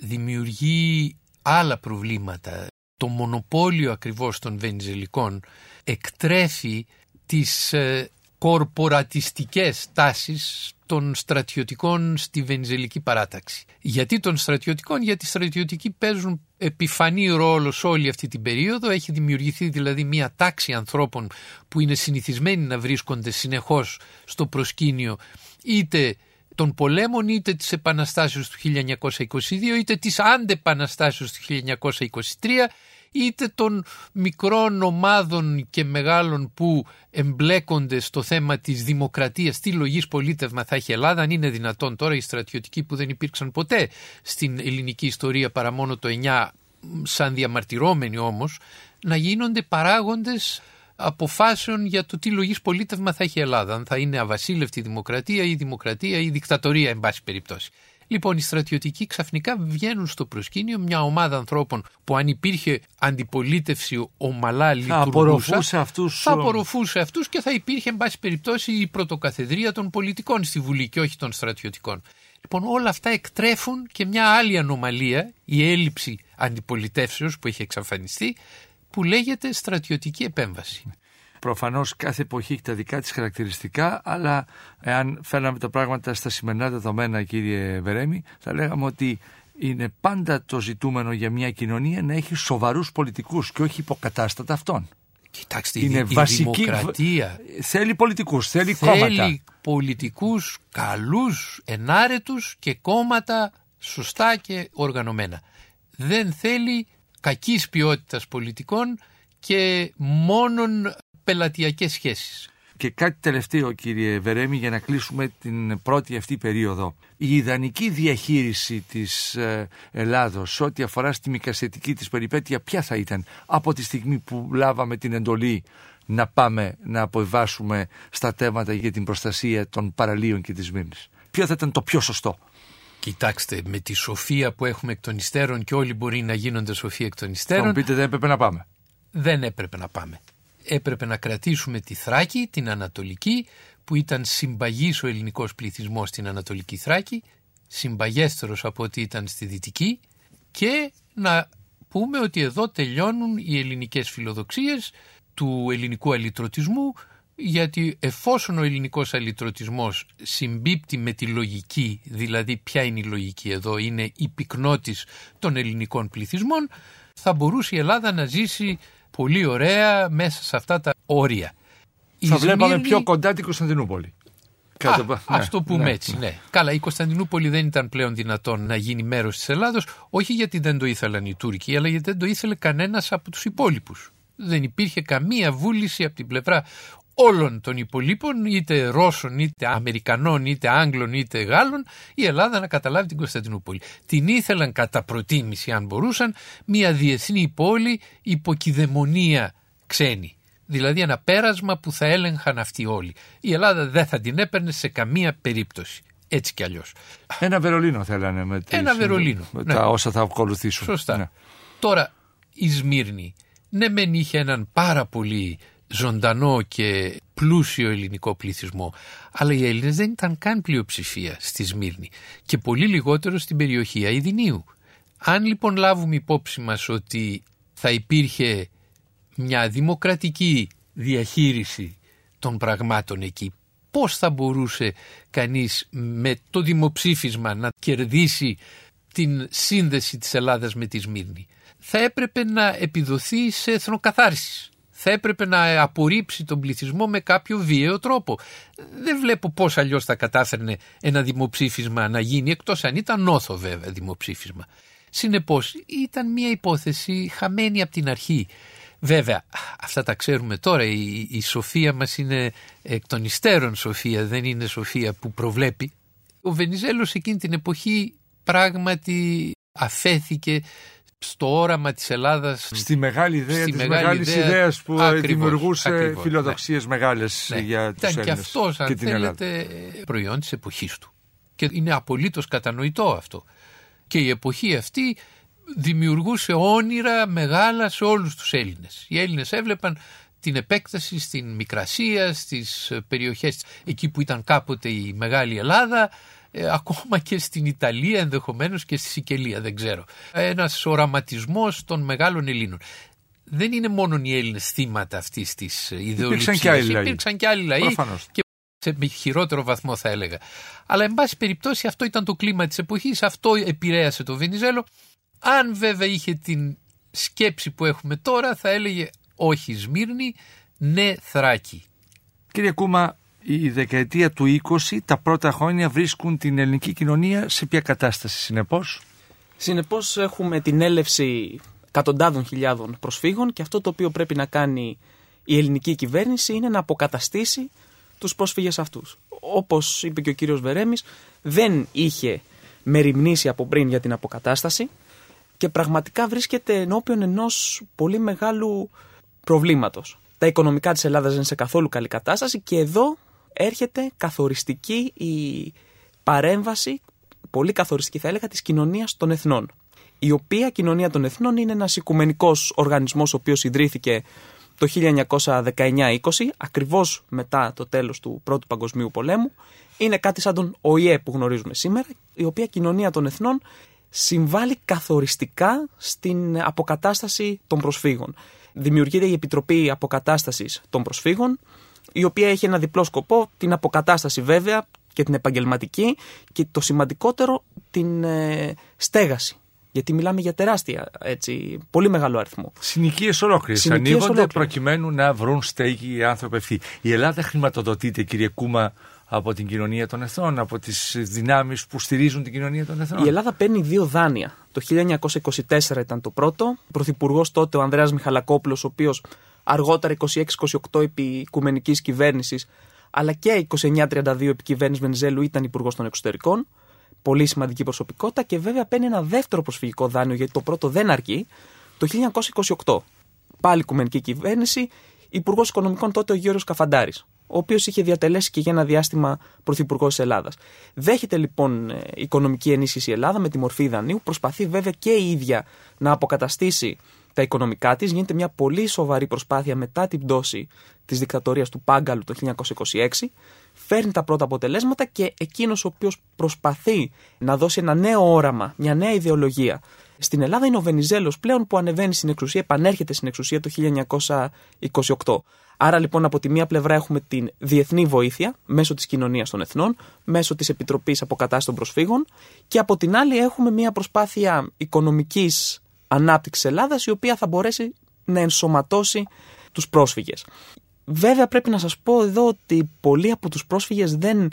[SPEAKER 3] δημιουργεί άλλα προβλήματα. Το μονοπόλιο ακριβώς των Βενιζελικών εκτρέφει τις ε, κορπορατιστικές τάσεις των στρατιωτικών στη Βενιζελική παράταξη. Γιατί των στρατιωτικών, γιατί οι στρατιωτικοί παίζουν επιφανή ρόλο σε όλη αυτή την περίοδο. Έχει δημιουργηθεί δηλαδή μια τάξη ανθρώπων που είναι συνηθισμένοι να βρίσκονται συνεχώς στο προσκήνιο είτε των πολέμων είτε της επαναστάσεως του 1922 είτε της αντεπαναστάσεως του 1923 είτε των μικρών ομάδων και μεγάλων που εμπλέκονται στο θέμα της δημοκρατίας, τι λογής πολίτευμα θα έχει η Ελλάδα, αν είναι δυνατόν τώρα οι στρατιωτικοί που δεν υπήρξαν ποτέ στην ελληνική ιστορία παρά μόνο το 9 σαν διαμαρτυρόμενοι όμως, να γίνονται παράγοντες αποφάσεων για το τι λογής πολίτευμα θα έχει η Ελλάδα, αν θα είναι αβασίλευτη δημοκρατία ή δημοκρατία ή δικτατορία εν πάση περιπτώσει. Λοιπόν, οι στρατιωτικοί ξαφνικά βγαίνουν στο προσκήνιο μια ομάδα ανθρώπων που αν υπήρχε αντιπολίτευση ομαλά λειτουργούσα,
[SPEAKER 2] θα αυτούς...
[SPEAKER 3] θα απορροφούσε αυτούς και θα υπήρχε εν πάση περιπτώσει η πρωτοκαθεδρία των πολιτικών στη Βουλή και όχι των στρατιωτικών. Λοιπόν όλα αυτά εκτρέφουν και μια άλλη ανομαλία, η έλλειψη αντιπολιτεύσεως που έχει εξαφανιστεί που λέγεται στρατιωτική επέμβαση.
[SPEAKER 2] Προφανώς κάθε εποχή έχει τα δικά της χαρακτηριστικά, αλλά εάν φέρναμε τα πράγματα στα σημερινά δεδομένα κύριε Βερέμι, θα λέγαμε ότι είναι πάντα το ζητούμενο για μια κοινωνία να έχει σοβαρούς πολιτικούς και όχι υποκατάστατα αυτών.
[SPEAKER 3] Κοιτάξτε, είναι η, βασική... δημοκρατία
[SPEAKER 2] θέλει πολιτικούς, θέλει,
[SPEAKER 3] θέλει
[SPEAKER 2] κόμματα.
[SPEAKER 3] Θέλει πολιτικούς καλούς, ενάρετους και κόμματα σωστά και οργανωμένα. Δεν θέλει κακής ποιότητας πολιτικών και μόνον πελατειακές σχέσεις.
[SPEAKER 2] Και κάτι τελευταίο κύριε Βερέμι για να κλείσουμε την πρώτη αυτή περίοδο. Η ιδανική διαχείριση της ε, Ελλάδος ό,τι αφορά στη μικρασιατική της περιπέτεια ποια θα ήταν από τη στιγμή που λάβαμε την εντολή να πάμε να αποβάσουμε στα θέματα για την προστασία των παραλίων και της μήνης. Ποιο θα ήταν το πιο σωστό;
[SPEAKER 3] Κοιτάξτε, με τη σοφία που έχουμε εκ των υστέρων και όλοι μπορεί να γίνονται σοφοί εκ των υστέρων. Θα
[SPEAKER 2] μου πείτε, δεν έπρεπε να πάμε;
[SPEAKER 3] Δεν έπρεπε να πάμε έπρεπε να κρατήσουμε τη Θράκη, την Ανατολική, που ήταν συμπαγής ο ελληνικός πληθυσμός στην Ανατολική Θράκη, συμπαγέστερος από ό,τι ήταν στη Δυτική και να πούμε ότι εδώ τελειώνουν οι ελληνικές φιλοδοξίες του ελληνικού αλυτρωτισμού γιατί εφόσον ο ελληνικός αλυτρωτισμός συμπίπτει με τη λογική, δηλαδή ποια είναι η λογική εδώ, είναι η πυκνότης των ελληνικών πληθυσμών, θα μπορούσε η Ελλάδα να ζήσει πολύ ωραία μέσα σε αυτά τα όρια.
[SPEAKER 2] Θα βλέπαμε πιο κοντά την Κωνσταντινούπολη.
[SPEAKER 3] Α, ναι, ας το πούμε ναι, έτσι, ναι. Καλά, η Κωνσταντινούπολη δεν ήταν πλέον δυνατόν να γίνει μέρος της Ελλάδος, όχι γιατί δεν το ήθελαν οι Τούρκοι, αλλά γιατί δεν το ήθελε κανένας από τους υπόλοιπους. Δεν υπήρχε καμία βούληση από την πλευρά όλων των υπολείπων, είτε Ρώσων, είτε Αμερικανών, είτε Άγγλων, είτε Γάλλων, η Ελλάδα να καταλάβει την Κωνσταντινούπολη. Την ήθελαν κατά προτίμηση, αν μπορούσαν, μια διεθνή πόλη υποκειδαιμονία ξένη. Δηλαδή ένα πέρασμα που θα έλεγχαν αυτοί όλοι. Η Ελλάδα δεν θα την έπαιρνε σε καμία περίπτωση. Έτσι κι αλλιώς.
[SPEAKER 2] Ένα Βερολίνο θέλανε με, τις,
[SPEAKER 3] Ένα Βερολίνο,
[SPEAKER 2] με τα ναι. όσα θα ακολουθήσουν.
[SPEAKER 3] Σωστά. Ναι. Τώρα η Σμύρνη ναι μεν είχε έναν πάρα πολύ ζωντανό και πλούσιο ελληνικό πληθυσμό. Αλλά οι Έλληνες δεν ήταν καν πλειοψηφία στη Σμύρνη και πολύ λιγότερο στην περιοχή Αιδινίου. Αν λοιπόν λάβουμε υπόψη μας ότι θα υπήρχε μια δημοκρατική διαχείριση των πραγμάτων εκεί, πώς θα μπορούσε κανείς με το δημοψήφισμα να κερδίσει την σύνδεση της Ελλάδας με τη Σμύρνη; Θα έπρεπε να επιδοθεί σε εθνοκαθάρσεις θα έπρεπε να απορρίψει τον πληθυσμό με κάποιο βίαιο τρόπο. Δεν βλέπω πώς αλλιώς θα κατάφερνε ένα δημοψήφισμα να γίνει, εκτός αν ήταν νόθο βέβαια δημοψήφισμα. Συνεπώς ήταν μια υπόθεση χαμένη από την αρχή. Βέβαια, αυτά τα ξέρουμε τώρα, η, η σοφία μας είναι εκ των υστέρων σοφία, δεν είναι σοφία που προβλέπει. Ο Βενιζέλος εκείνη την εποχή πράγματι αφέθηκε στο όραμα της Ελλάδας.
[SPEAKER 2] Στη μεγάλη ιδέα στη της μεγάλη μεγάλης ιδέα, ιδέας που ακριβώς, δημιουργούσε ακριβώς, φιλοδοξίες ναι. μεγάλες ναι. για τους
[SPEAKER 3] Ήταν και αυτός, αν και θέλετε, προϊόν της εποχής του. Και είναι απολύτως κατανοητό αυτό. Και η εποχή αυτή δημιουργούσε όνειρα μεγάλα σε όλους τους Έλληνες. Οι Έλληνες έβλεπαν την επέκταση στην Μικρασία, στις περιοχές εκεί που ήταν κάποτε η Μεγάλη Ελλάδα, ε, ακόμα και στην Ιταλία ενδεχομένως και στη Σικελία δεν ξέρω. Ένας οραματισμός των μεγάλων Ελλήνων. Δεν είναι μόνο οι Έλληνες θύματα αυτής της ιδεολειψίας.
[SPEAKER 2] και άλλοι λαοί.
[SPEAKER 3] Υπήρξαν και άλλοι λαοί
[SPEAKER 2] Προφανώς.
[SPEAKER 3] και σε χειρότερο βαθμό θα έλεγα. Αλλά εν πάση περιπτώσει αυτό ήταν το κλίμα της εποχής, αυτό επηρέασε το Βενιζέλο. Αν βέβαια είχε την σκέψη που έχουμε τώρα θα έλεγε όχι Σμύρνη, ναι Θράκη.
[SPEAKER 2] Κύριε Κούμα, η δεκαετία του 20, τα πρώτα χρόνια βρίσκουν την ελληνική κοινωνία σε ποια κατάσταση συνεπώς;
[SPEAKER 4] Συνεπώς έχουμε την έλευση εκατοντάδων χιλιάδων προσφύγων και αυτό το οποίο πρέπει να κάνει η ελληνική κυβέρνηση είναι να αποκαταστήσει τους πρόσφυγες αυτούς. Όπως είπε και ο κύριος Βερέμης, δεν είχε μεριμνήσει από πριν για την αποκατάσταση και πραγματικά βρίσκεται ενώπιον ενός πολύ μεγάλου προβλήματος. Τα οικονομικά της Ελλάδας δεν είναι σε καθόλου καλή κατάσταση και εδώ έρχεται καθοριστική η παρέμβαση, πολύ καθοριστική θα έλεγα, της κοινωνίας των εθνών. Η οποία κοινωνία των εθνών είναι ένας οικουμενικός οργανισμός ο οποίος ιδρύθηκε το 1919-20, ακριβώς μετά το τέλος του Πρώτου Παγκοσμίου Πολέμου. Είναι κάτι σαν τον ΟΗΕ που γνωρίζουμε σήμερα, η οποία κοινωνία των εθνών συμβάλλει καθοριστικά στην αποκατάσταση των προσφύγων. Δημιουργείται η Επιτροπή Αποκατάστασης των Προσφύγων, η οποία έχει ένα διπλό σκοπό, την αποκατάσταση βέβαια και την επαγγελματική και το σημαντικότερο την ε, στέγαση. Γιατί μιλάμε για τεράστια, έτσι, πολύ μεγάλο αριθμό.
[SPEAKER 2] Συνοικίες ολόκληρες
[SPEAKER 4] Συνοικίες
[SPEAKER 2] ανοίγονται
[SPEAKER 4] ολόκληρες.
[SPEAKER 2] προκειμένου να βρουν στέγη οι άνθρωποι αυτοί. Η Ελλάδα χρηματοδοτείται, κύριε Κούμα, από την κοινωνία των εθνών, από τις δυνάμεις που στηρίζουν την κοινωνία των εθνών.
[SPEAKER 4] Η Ελλάδα παίρνει δύο δάνεια. Το 1924 ήταν το πρώτο. Ο Πρωθυπουργός τότε, ο Ανδρέας Μιχαλακόπουλος, ο οποίος αργότερα 26-28 επί οικουμενική κυβέρνησης, αλλά και 29-32 επί κυβέρνηση Βενιζέλου ήταν υπουργός των εξωτερικών. Πολύ σημαντική προσωπικότητα και βέβαια παίρνει ένα δεύτερο προσφυγικό δάνειο, γιατί το πρώτο δεν αρκεί, το 1928. Πάλι οικουμενική κυβέρνηση, υπουργός οικονομικών τότε ο Γιώργος Καφαντάρης, ο οποίος είχε διατελέσει και για ένα διάστημα πρωθυπουργός της Ελλάδας. Δέχεται λοιπόν ε, οικονομική ενίσχυση η Ελλάδα με τη μορφή δανείου, προσπαθεί βέβαια και η ίδια να αποκαταστήσει τα οικονομικά της. Γίνεται μια πολύ σοβαρή προσπάθεια μετά την πτώση της δικτατορίας του Πάγκαλου το 1926. Φέρνει τα πρώτα αποτελέσματα και εκείνος ο οποίος προσπαθεί να δώσει ένα νέο όραμα, μια νέα ιδεολογία στην Ελλάδα είναι ο Βενιζέλος πλέον που ανεβαίνει στην εξουσία, επανέρχεται στην εξουσία το 1928. Άρα λοιπόν από τη μία πλευρά έχουμε την διεθνή βοήθεια μέσω της κοινωνίας των εθνών, μέσω της Επιτροπής Αποκατάστασης των Προσφύγων και από την άλλη έχουμε μια προσπάθεια οικονομικής ανάπτυξης Ελλάδας η οποία θα μπορέσει να ενσωματώσει τους πρόσφυγες. Βέβαια πρέπει να σας πω εδώ ότι πολλοί από τους πρόσφυγες δεν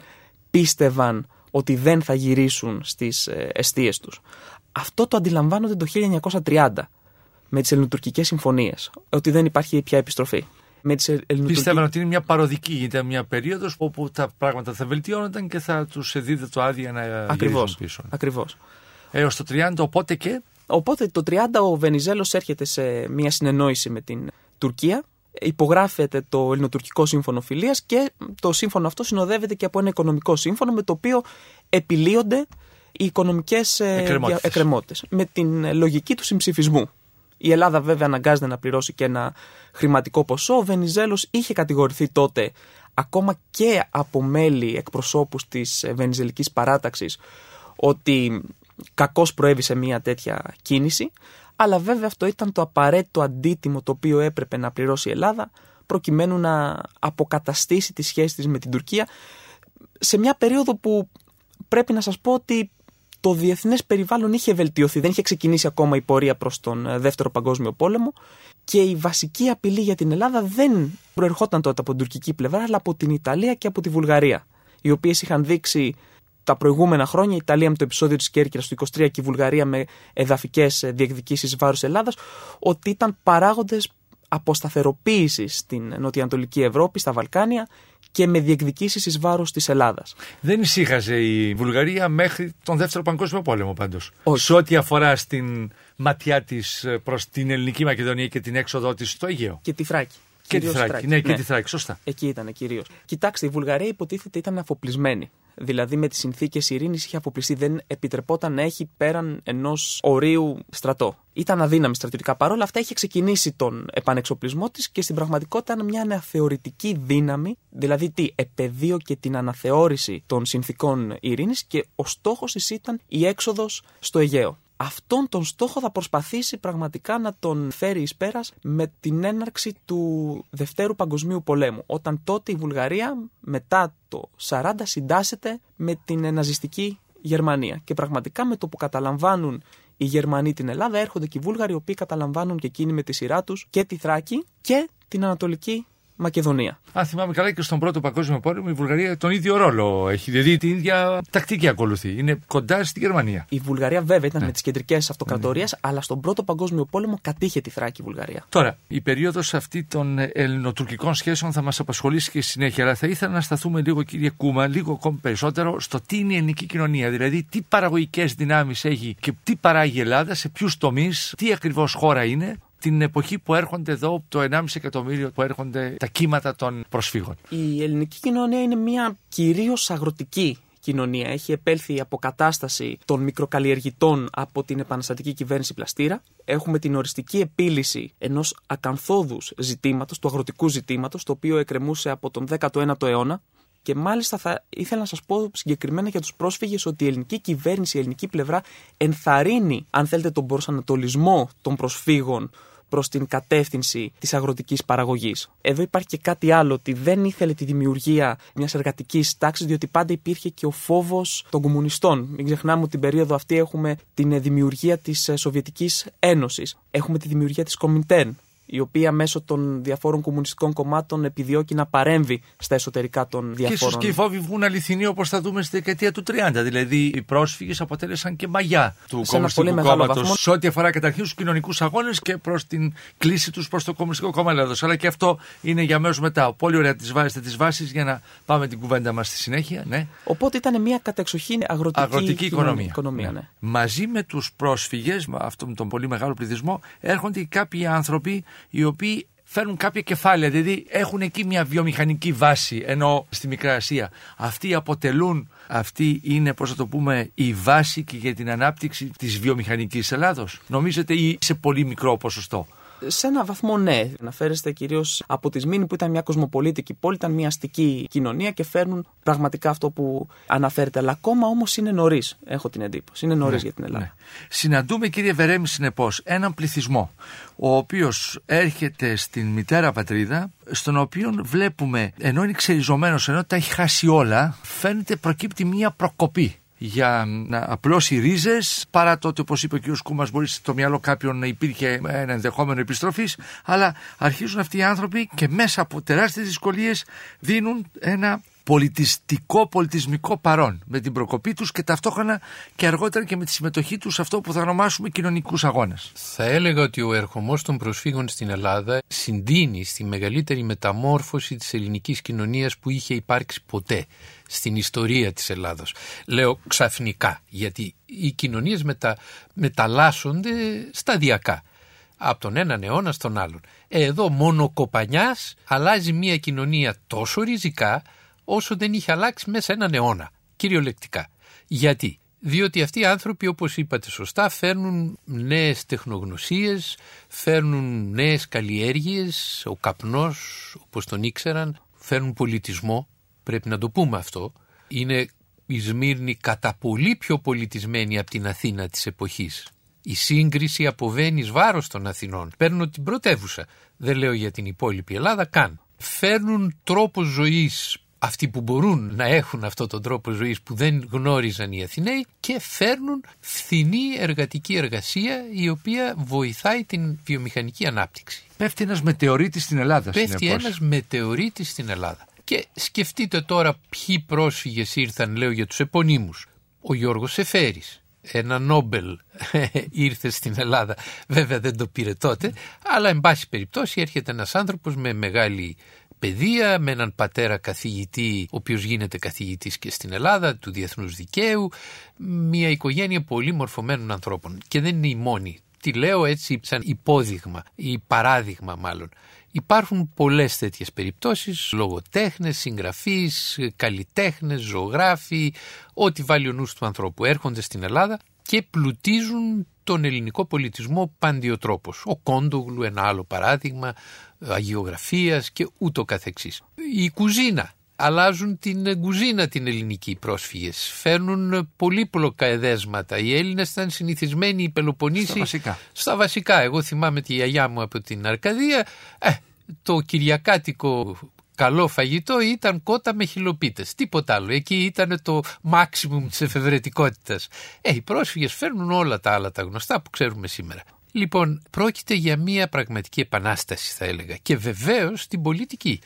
[SPEAKER 4] πίστευαν ότι δεν θα γυρίσουν στις ε, αιστείες τους. Αυτό το αντιλαμβάνονται το 1930 με τις ελληνοτουρκικές συμφωνίες, ότι δεν υπάρχει πια επιστροφή. Με τις ελληνοτουρκικές...
[SPEAKER 2] Πίστευαν ότι είναι μια παροδική, ήταν μια περίοδος όπου τα πράγματα θα βελτιώνονταν και θα τους δίδε το άδεια να γυρίσουν
[SPEAKER 4] Ακριβώς,
[SPEAKER 2] πίσω.
[SPEAKER 4] ακριβώς.
[SPEAKER 2] Έως το 30 οπότε και
[SPEAKER 4] Οπότε το 30 ο Βενιζέλος έρχεται σε μια συνεννόηση με την Τουρκία, υπογράφεται το ελληνοτουρκικό σύμφωνο φιλίας και το σύμφωνο αυτό συνοδεύεται και από ένα οικονομικό σύμφωνο με το οποίο επιλύονται οι οικονομικές ε,
[SPEAKER 2] Εκκρεμότητες.
[SPEAKER 4] δια- εκκρεμότητες με την λογική του συμψηφισμού. Η Ελλάδα βέβαια αναγκάζεται να πληρώσει και ένα χρηματικό ποσό. Ο Βενιζέλος είχε κατηγορηθεί τότε ακόμα και από μέλη εκπροσώπους της ε, βενιζελικής παράταξης ότι κακώς προέβησε μια τέτοια κίνηση. Αλλά βέβαια αυτό ήταν το απαραίτητο αντίτιμο το οποίο έπρεπε να πληρώσει η Ελλάδα προκειμένου να αποκαταστήσει τη σχέση της με την Τουρκία σε μια περίοδο που πρέπει να σας πω ότι το διεθνές περιβάλλον είχε βελτιωθεί. Δεν είχε ξεκινήσει ακόμα η πορεία προς τον ε, Δεύτερο Παγκόσμιο Πόλεμο και η βασική απειλή για την Ελλάδα δεν προερχόταν τότε από την τουρκική πλευρά αλλά από την Ιταλία και από τη Βουλγαρία οι οποίες είχαν δείξει τα προηγούμενα χρόνια, η Ιταλία με το επεισόδιο της Κέρκυρας του 23 και η Βουλγαρία με εδαφικές ε, διεκδικήσεις βάρους Ελλάδας ότι ήταν παράγοντες αποσταθεροποίησης στην νοτιοανατολική Ευρώπη, στα Βαλκάνια και με διεκδικήσεις εις βάρος της Ελλάδας.
[SPEAKER 2] δεν ησύχαζε η Βουλγαρία μέχρι τον Δεύτερο Παγκόσμιο Πόλεμο πάντως.
[SPEAKER 4] Όχι.
[SPEAKER 2] Σε ό,τι αφορά στην ματιά της ε, προς την ελληνική Μακεδονία και την έξοδό της στο Αιγαίο.
[SPEAKER 4] Και τη Θράκη.
[SPEAKER 2] Και τη
[SPEAKER 4] Κυρίως
[SPEAKER 2] Θράκη.
[SPEAKER 4] Θράκη.
[SPEAKER 2] Ναι, και
[SPEAKER 4] Ναι.
[SPEAKER 2] τη Θράκη, σωστά.
[SPEAKER 4] Εκεί ήταν κυρίως. Κοιτάξτε, η Βουλγαρία υποτίθεται ήταν αφοπλισμένη. Δηλαδή με τις συνθήκες ειρήνης είχε αφοπλιστεί. Δεν επιτρεπόταν να έχει πέραν ενός ορίου στρατό. Ήταν αδύναμη στρατιωτικά. Παρ' όλα αυτά είχε ξεκινήσει τον επανεξοπλισμό της και στην πραγματικότητα ήταν μια αναθεωρητική δύναμη. Δηλαδή τι, επαιδείο και την αναθεώρηση των συνθήκων ειρήνης και ο στόχος της ήταν η έξοδος στο Αιγαίο. Αυτόν τον στόχο θα προσπαθήσει πραγματικά να τον φέρει εις πέρας με την έναρξη του Δευτέρου Παγκοσμίου Πολέμου. Όταν τότε η Βουλγαρία μετά το 40 συντάσσεται με την ναζιστική Γερμανία. Και πραγματικά με το που καταλαμβάνουν οι Γερμανοί την Ελλάδα έρχονται και οι Βούλγαροι οι οποίοι καταλαμβάνουν και εκείνοι με τη σειρά τους και τη Θράκη και την Ανατολική Μακεδονία.
[SPEAKER 2] Αν θυμάμαι καλά και στον Πρώτο Παγκόσμιο Πόλεμο η Βουλγαρία τον ίδιο ρόλο έχει. Δηλαδή την ίδια τακτική ακολουθεί. Είναι κοντά στη Γερμανία.
[SPEAKER 4] Η Βουλγαρία βέβαια ήταν με τις κεντρικές αυτοκρατορίες αλλά στον Πρώτο Παγκόσμιο Πόλεμο κατήχε τη Θράκη η Βουλγαρία.
[SPEAKER 2] Τώρα, η περίοδος αυτή των ελληνοτουρκικών σχέσεων θα μας απασχολήσει και στη συνέχεια. Αλλά θα ήθελα να σταθούμε λίγο, κύριε Κούμα, λίγο ακόμη περισσότερο στο τι είναι η ελληνική κοινωνία. Δηλαδή, τι παραγωγικές δυνάμεις έχει και τι παράγει η Ελλάδα, σε ποιους τομείς, τι ακριβώς χώρα είναι. Την εποχή που έρχονται εδώ, το 1,5 εκατομμύριο που έρχονται τα κύματα των προσφύγων.
[SPEAKER 4] Η ελληνική κοινωνία είναι μια κυρίως αγροτική κοινωνία. Έχει επέλθει η αποκατάσταση των μικροκαλλιεργητών από την επαναστατική κυβέρνηση Πλαστήρα. Έχουμε την οριστική επίλυση ενός ακαθόδους ζητήματος, του αγροτικού ζητήματος, το οποίο εκκρεμούσε από τον 19ο αιώνα. Και μάλιστα θα ήθελα να σας πω συγκεκριμένα για τους πρόσφυγες ότι η ελληνική κυβέρνηση, η ελληνική πλευρά ενθαρρύνει, αν θέλετε, τον προσανατολισμό των προσφύγων προς την κατεύθυνση της αγροτικής παραγωγής. Εδώ υπάρχει και κάτι άλλο, ότι δεν ήθελε τη δημιουργία μιας εργατικής τάξης, διότι πάντα υπήρχε και ο φόβος των κομμουνιστών. Μην ξεχνάμε ότι την περίοδο αυτή έχουμε την δημιουργία της ε, Σοβιετικής Ένωσης. Έχουμε τη δημιουργία της Κομιντέρν, η οποία μέσω των διαφόρων κομμουνιστικών κομμάτων επιδιώκει να παρέμβει στα εσωτερικά των
[SPEAKER 2] Και ίσως
[SPEAKER 4] διαφόρων.
[SPEAKER 2] και οι φόβοι βγουν αληθινοί όπως θα δούμε στη δεκαετία του 30. Δηλαδή, οι πρόσφυγες αποτέλεσαν και μαγιά του
[SPEAKER 4] Σε ένα
[SPEAKER 2] Κομμουνιστικού
[SPEAKER 4] πολύ μεγάλο
[SPEAKER 2] Κόμματος.
[SPEAKER 4] βαθμό.
[SPEAKER 2] Σε ό,τι αφορά καταρχήν του κοινωνικούς αγώνες και προς την κλίση τους προς το Κομμουνιστικό Κόμμα Ελλάδος. Αλλά και αυτό είναι για μέρου μετά. Πολύ ωραία τι βάζετε τι βάσει για να πάμε την κουβέντα μας στη συνέχεια. Ναι.
[SPEAKER 4] Οπότε ήταν μια κατεξοχήν αγροτική,
[SPEAKER 2] Αγροτική οικονομία.
[SPEAKER 4] οικονομία ναι.
[SPEAKER 2] Μαζί με τους πρόσφυγες, με αυτόν τον πολύ μεγάλο πληθυσμό, έρχονται και κάποιοι άνθρωποι οι οποίοι φέρνουν κάποια κεφάλαια, δηλαδή έχουν εκεί μια βιομηχανική βάση, ενώ στη Μικρά Ασία. Αυτοί αποτελούν, αυτή είναι, πώς θα το πούμε, η βάση και για την ανάπτυξη της βιομηχανικής Ελλάδος. Νομίζετε ή σε πολύ μικρό ποσοστό;
[SPEAKER 4] Σε ένα βαθμό ναι. Αναφέρεστε κυρίως από τη Σμήνη που ήταν μια κοσμοπολίτικη πόλη, ήταν μια αστική κοινωνία και φέρνουν πραγματικά αυτό που αναφέρεται. Αλλά ακόμα όμως είναι νωρίς, έχω την εντύπωση. Είναι νωρίς για την Ελλάδα.
[SPEAKER 2] Ναι. Συναντούμε κύριε Βερέμι συνεπώς έναν πληθυσμό ο οποίος έρχεται στην μητέρα πατρίδα στον οποίο βλέπουμε ενώ είναι ξεριζωμένος ενώ τα έχει χάσει όλα φαίνεται προκύπτει μια προκοπή για να απλώσει ρίζες, παρά το ότι, όπως είπε ο κ. Κούμας, μπορεί στο μυαλό κάποιον να υπήρχε ένα ενδεχόμενο επιστροφής. Αλλά αρχίζουν αυτοί οι άνθρωποι και μέσα από τεράστιες δυσκολίες δίνουν ένα πολιτιστικό, πολιτισμικό παρόν με την προκοπή τους και ταυτόχρονα και αργότερα και με τη συμμετοχή τους σε αυτό που θα ονομάσουμε κοινωνικούς αγώνες.
[SPEAKER 3] Θα έλεγα ότι ο ερχομός των προσφύγων στην Ελλάδα συντείνει στη μεγαλύτερη μεταμόρφωση της ελληνικής κοινωνίας που είχε υπάρξει ποτέ στην ιστορία της Ελλάδος. Λέω ξαφνικά, γιατί οι κοινωνίες μετα... μεταλλάσσονται σταδιακά από τον έναν αιώνα στον άλλον. Εδώ μόνο κοπανιάς αλλάζει μια κοινωνία τόσο ριζικά όσο δεν είχε αλλάξει μέσα έναν αιώνα, κυριολεκτικά. Γιατί; Διότι αυτοί οι άνθρωποι, όπως είπατε σωστά, φέρνουν νέες τεχνογνωσίες, φέρνουν νέες καλλιέργειες, ο καπνός, όπως τον ήξεραν, φέρνουν πολιτισμό, πρέπει να το πούμε αυτό. Είναι η Σμύρνη κατά πολύ πιο πολιτισμένη από την Αθήνα της εποχής. Η σύγκριση αποβαίνει βάρος των Αθηνών. Παίρνω την πρωτεύουσα. Δεν λέω για την υπόλοιπη Ελλάδα καν. Φέρνουν τρόπος ζωής αυτοί που μπορούν να έχουν αυτό τον τρόπο ζωής που δεν γνώριζαν οι Αθηναίοι και φέρνουν φθηνή εργατική εργασία η οποία βοηθάει την βιομηχανική ανάπτυξη.
[SPEAKER 2] Πέφτει ένας μετεωρίτης στην Ελλάδα
[SPEAKER 3] Πέφτει
[SPEAKER 2] συνεπώς.
[SPEAKER 3] ένας μετεωρίτης στην Ελλάδα. Και σκεφτείτε τώρα ποιοι πρόσφυγες ήρθαν, λέω για τους επωνύμους. Ο Γιώργος Εφέρης, ένα Νόμπελ ήρθε στην Ελλάδα. Βέβαια δεν το πήρε τότε, αλλά εν πάση περιπτώσει έρχεται ένας άνθρωπος με μεγάλη παιδεία, με έναν πατέρα καθηγητή, ο οποίος γίνεται καθηγητής και στην Ελλάδα, του διεθνούς δικαίου, μια οικογένεια πολύ μορφωμένων ανθρώπων. Και δεν είναι η μόνη. Τη λέω έτσι σαν υπόδειγμα ή παράδειγμα μάλλον. Υπάρχουν πολλές τέτοιες περιπτώσεις, λογοτέχνες, συγγραφείς, καλλιτέχνες, ζωγράφοι, ό,τι βάλει ο νους του ανθρώπου έρχονται στην Ελλάδα και πλουτίζουν τον ελληνικό πολιτισμό παντιοτρόπος. Ο Κόντογλου ένα άλλο παράδειγμα, αγιογραφίας και ούτω καθεξής. Η κουζίνα αλλάζουν την κουζίνα την ελληνική πρόσφυγες. Φέρνουν πολύπλοκα εδέσματα. Οι Έλληνες ήταν συνηθισμένοι οι Πελοποννήσοι
[SPEAKER 2] Στα βασικά.
[SPEAKER 3] στα βασικά. Εγώ θυμάμαι τη γιαγιά μου από την Αρκαδία. Ε, το κυριακάτικο καλό φαγητό ήταν κότα με χιλοπίτες. Τίποτα άλλο. Εκεί ήταν το maximum της εφευρετικότητας. Ε, οι πρόσφυγες φέρνουν όλα τα άλλα τα γνωστά που ξέρουμε σήμερα. Λοιπόν, πρόκειται για μια πραγματική επανάσταση θα έλεγα και βεβαίως στην πολιτική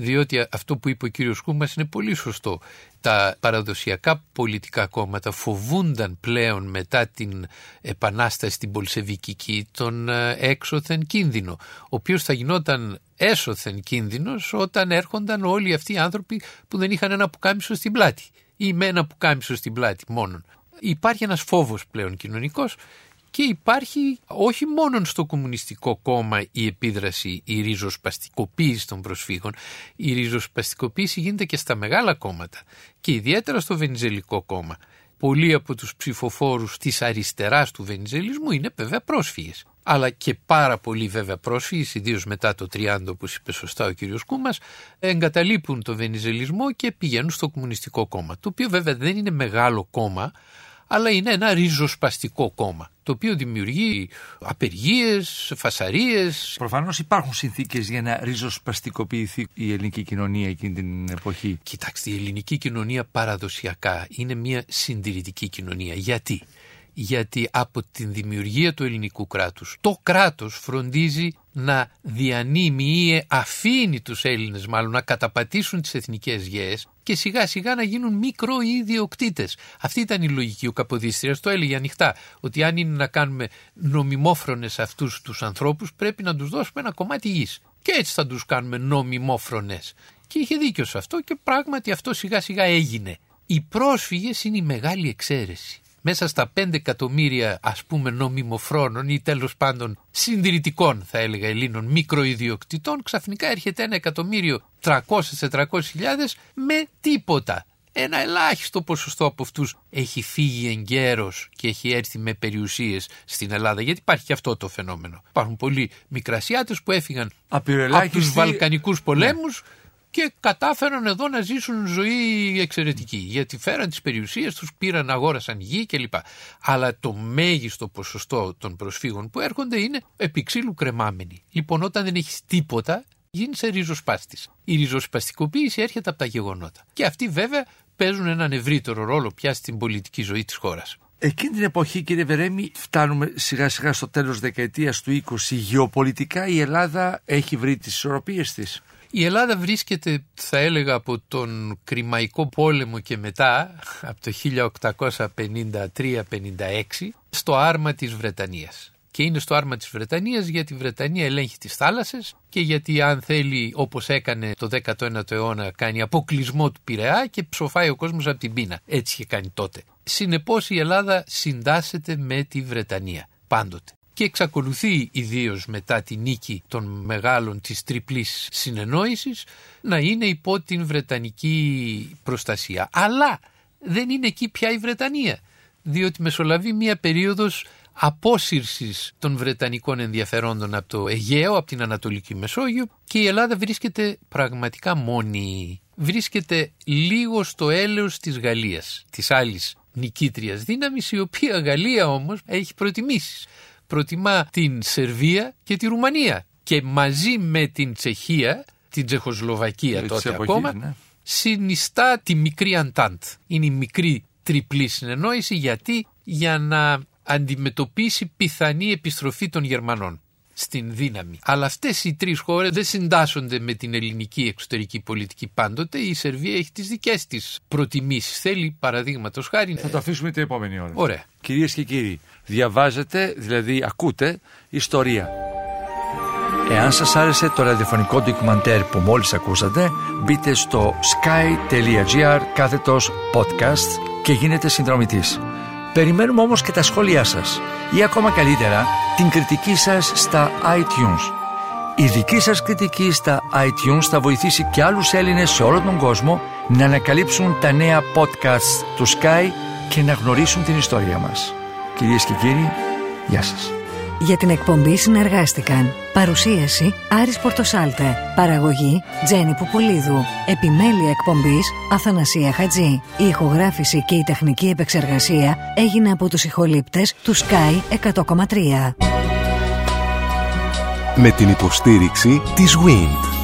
[SPEAKER 3] διότι αυτό που είπε ο κύριος Κούμας είναι πολύ σωστό. Τα παραδοσιακά πολιτικά κόμματα φοβούνταν πλέον μετά την επανάσταση στην Πολσεβικική τον ε, έξωθεν κίνδυνο, ο οποίος θα γινόταν έσωθεν κίνδυνος όταν έρχονταν όλοι αυτοί οι άνθρωποι που δεν είχαν ένα πουκάμισο στην πλάτη ή με ένα πουκάμισο στην πλάτη μόνον. Υπάρχει ένας φόβος πλέον κοινωνικός και υπάρχει όχι μόνο στο Κομμουνιστικό Κόμμα η επίδραση, η ριζοσπαστικοποίηση των προσφύγων, η ριζοσπαστικοποίηση γίνεται και στα μεγάλα κόμματα και ιδιαίτερα στο Βενιζελικό Κόμμα. Πολλοί από τους ψηφοφόρους της αριστεράς του βενιζελισμού είναι βέβαια πρόσφυγες. Αλλά και πάρα πολλοί βέβαια πρόσφυγες, ιδίως μετά το 30 όπως είπε σωστά ο κύριος Κούμας, εγκαταλείπουν το βενιζελισμό και πηγαίνουν στο Κομμουνιστικό Κόμμα. Το οποίο βέβαια δεν είναι μεγάλο κόμμα, αλλά είναι ένα ριζοσπαστικό κόμμα το οποίο δημιουργεί απεργίες, φασαρίες.
[SPEAKER 2] Προφανώς υπάρχουν συνθήκες για να ριζοσπαστικοποιηθεί η ελληνική κοινωνία εκείνη την εποχή.
[SPEAKER 3] Κοιτάξτε, η ελληνική κοινωνία παραδοσιακά είναι μια συντηρητική κοινωνία. Γιατί; Γιατί από την δημιουργία του ελληνικού κράτους το κράτος φροντίζει να διανύμει ή αφήνει τους Έλληνες μάλλον να καταπατήσουν τις εθνικές γέες και σιγά σιγά να γίνουν μικροϊδιοκτήτες. Αυτή ήταν η λογική. Ο Καποδίστριας το έλεγε ανοιχτά ότι αν είναι να κάνουμε νομιμόφρονες αυτούς τους ανθρώπους πρέπει να τους δώσουμε ένα κομμάτι γης. Και έτσι θα τους κάνουμε νομιμόφρονες. Και είχε δίκιο σε αυτό και πράγματι αυτό σιγά σιγά έγινε. Οι πρόσφυγες είναι η μεγάλη εξαίρεση μέσα στα 5 εκατομμύρια ας πούμε νομιμοφρόνων ή τέλος πάντων συντηρητικών θα έλεγα Ελλήνων μικροϊδιοκτητών ξαφνικά έρχεται ένα εκατομμύριο 300-400 χιλιάδες με τίποτα. Ένα ελάχιστο ποσοστό από αυτούς έχει φύγει εγκαίρως και έχει έρθει με περιουσίες στην Ελλάδα. Γιατί υπάρχει και αυτό το φαινόμενο. Υπάρχουν πολλοί μικρασιάτες που έφυγαν από τους Βαλκανικούς πολέμους και κατάφεραν εδώ να ζήσουν ζωή εξαιρετική. Γιατί φέραν τις περιουσίες τους, πήραν, αγόρασαν γη κλπ. Αλλά το μέγιστο ποσοστό των προσφύγων που έρχονται είναι επί ξύλου κρεμάμενοι. Λοιπόν, όταν δεν έχεις τίποτα, γίνεσαι ριζοσπάστης. Η ριζοσπαστικοποίηση έρχεται από τα γεγονότα. Και αυτοί βέβαια παίζουν έναν ευρύτερο ρόλο πια στην πολιτική ζωή της χώρας.
[SPEAKER 2] Εκείνη την εποχή κύριε Βερέμι φτάνουμε σιγά σιγά στο τέλος δεκαετίας του 20 γεωπολιτικά η Ελλάδα έχει βρει τις ισορροπίες της.
[SPEAKER 3] Η Ελλάδα βρίσκεται, θα έλεγα, από τον Κρημαϊκό πόλεμο και μετά, από το 1853-56, στο άρμα της Βρετανίας. Και είναι στο άρμα της Βρετανίας γιατί η Βρετανία ελέγχει τις θάλασσες και γιατί αν θέλει όπως έκανε το 19ο αιώνα κάνει αποκλεισμό του Πειραιά και ψοφάει ο κόσμος από την πείνα. Έτσι είχε κάνει τότε. Συνεπώς η Ελλάδα συντάσσεται με τη Βρετανία πάντοτε και εξακολουθεί ιδίως μετά τη νίκη των μεγάλων της τριπλής συνεννόησης να είναι υπό την Βρετανική προστασία. Αλλά δεν είναι εκεί πια η Βρετανία, διότι μεσολαβεί μια περίοδος απόσυρσης των Βρετανικών ενδιαφερόντων από το Αιγαίο, από την Ανατολική Μεσόγειο και η Ελλάδα βρίσκεται πραγματικά μόνη. Βρίσκεται λίγο στο έλεος της Γαλλίας, της άλλης νικήτριας δύναμης, η οποία Γαλλία όμως έχει προτιμήσεις προτιμά την Σερβία και τη Ρουμανία και μαζί με την Τσεχία, την Τσεχοσλοβακία τότε ακόμα, ναι. συνιστά τη μικρή Αντάντ. Είναι η μικρή τριπλή συνεννόηση γιατί; Για να αντιμετωπίσει πιθανή επιστροφή των Γερμανών στην δύναμη. Αλλά αυτές οι τρεις χώρες δεν συντάσσονται με την ελληνική εξωτερική πολιτική πάντοτε. Η Σερβία έχει τις δικές της προτιμήσεις. Θέλει παραδείγματος χάρη...
[SPEAKER 2] Θα το αφήσουμε την επόμενη ώρα.
[SPEAKER 3] Ωραία.
[SPEAKER 2] Κυρίες και κύριοι, διαβάζετε, δηλαδή ακούτε, ιστορία. Εάν σας άρεσε το ραδιοφωνικό ντοκιμαντέρ που μόλις ακούσατε, μπείτε στο sky.gr κάθετος podcast και γίνετε συνδρομητής. Περιμένουμε όμως και τα σχόλιά σας ή ακόμα καλύτερα την κριτική σας στα iTunes. Η δική σας κριτική στα iTunes θα βοηθήσει και άλλους Έλληνες σε όλο τον κόσμο να ανακαλύψουν τα νέα podcasts του Sky και να γνωρίσουν την ιστορία μας. Κυρίες και κύριοι, γεια σας.
[SPEAKER 5] Για την εκπομπή συνεργάστηκαν Παρουσίαση Άρης Πορτοσάλτε Παραγωγή Τζένι Πουπουλίδου Επιμέλεια εκπομπής Αθανασία Χατζή Η ηχογράφηση και η τεχνική επεξεργασία έγινε από τους ηχολήπτες του Sky 100,3
[SPEAKER 6] Με την υποστήριξη της WIND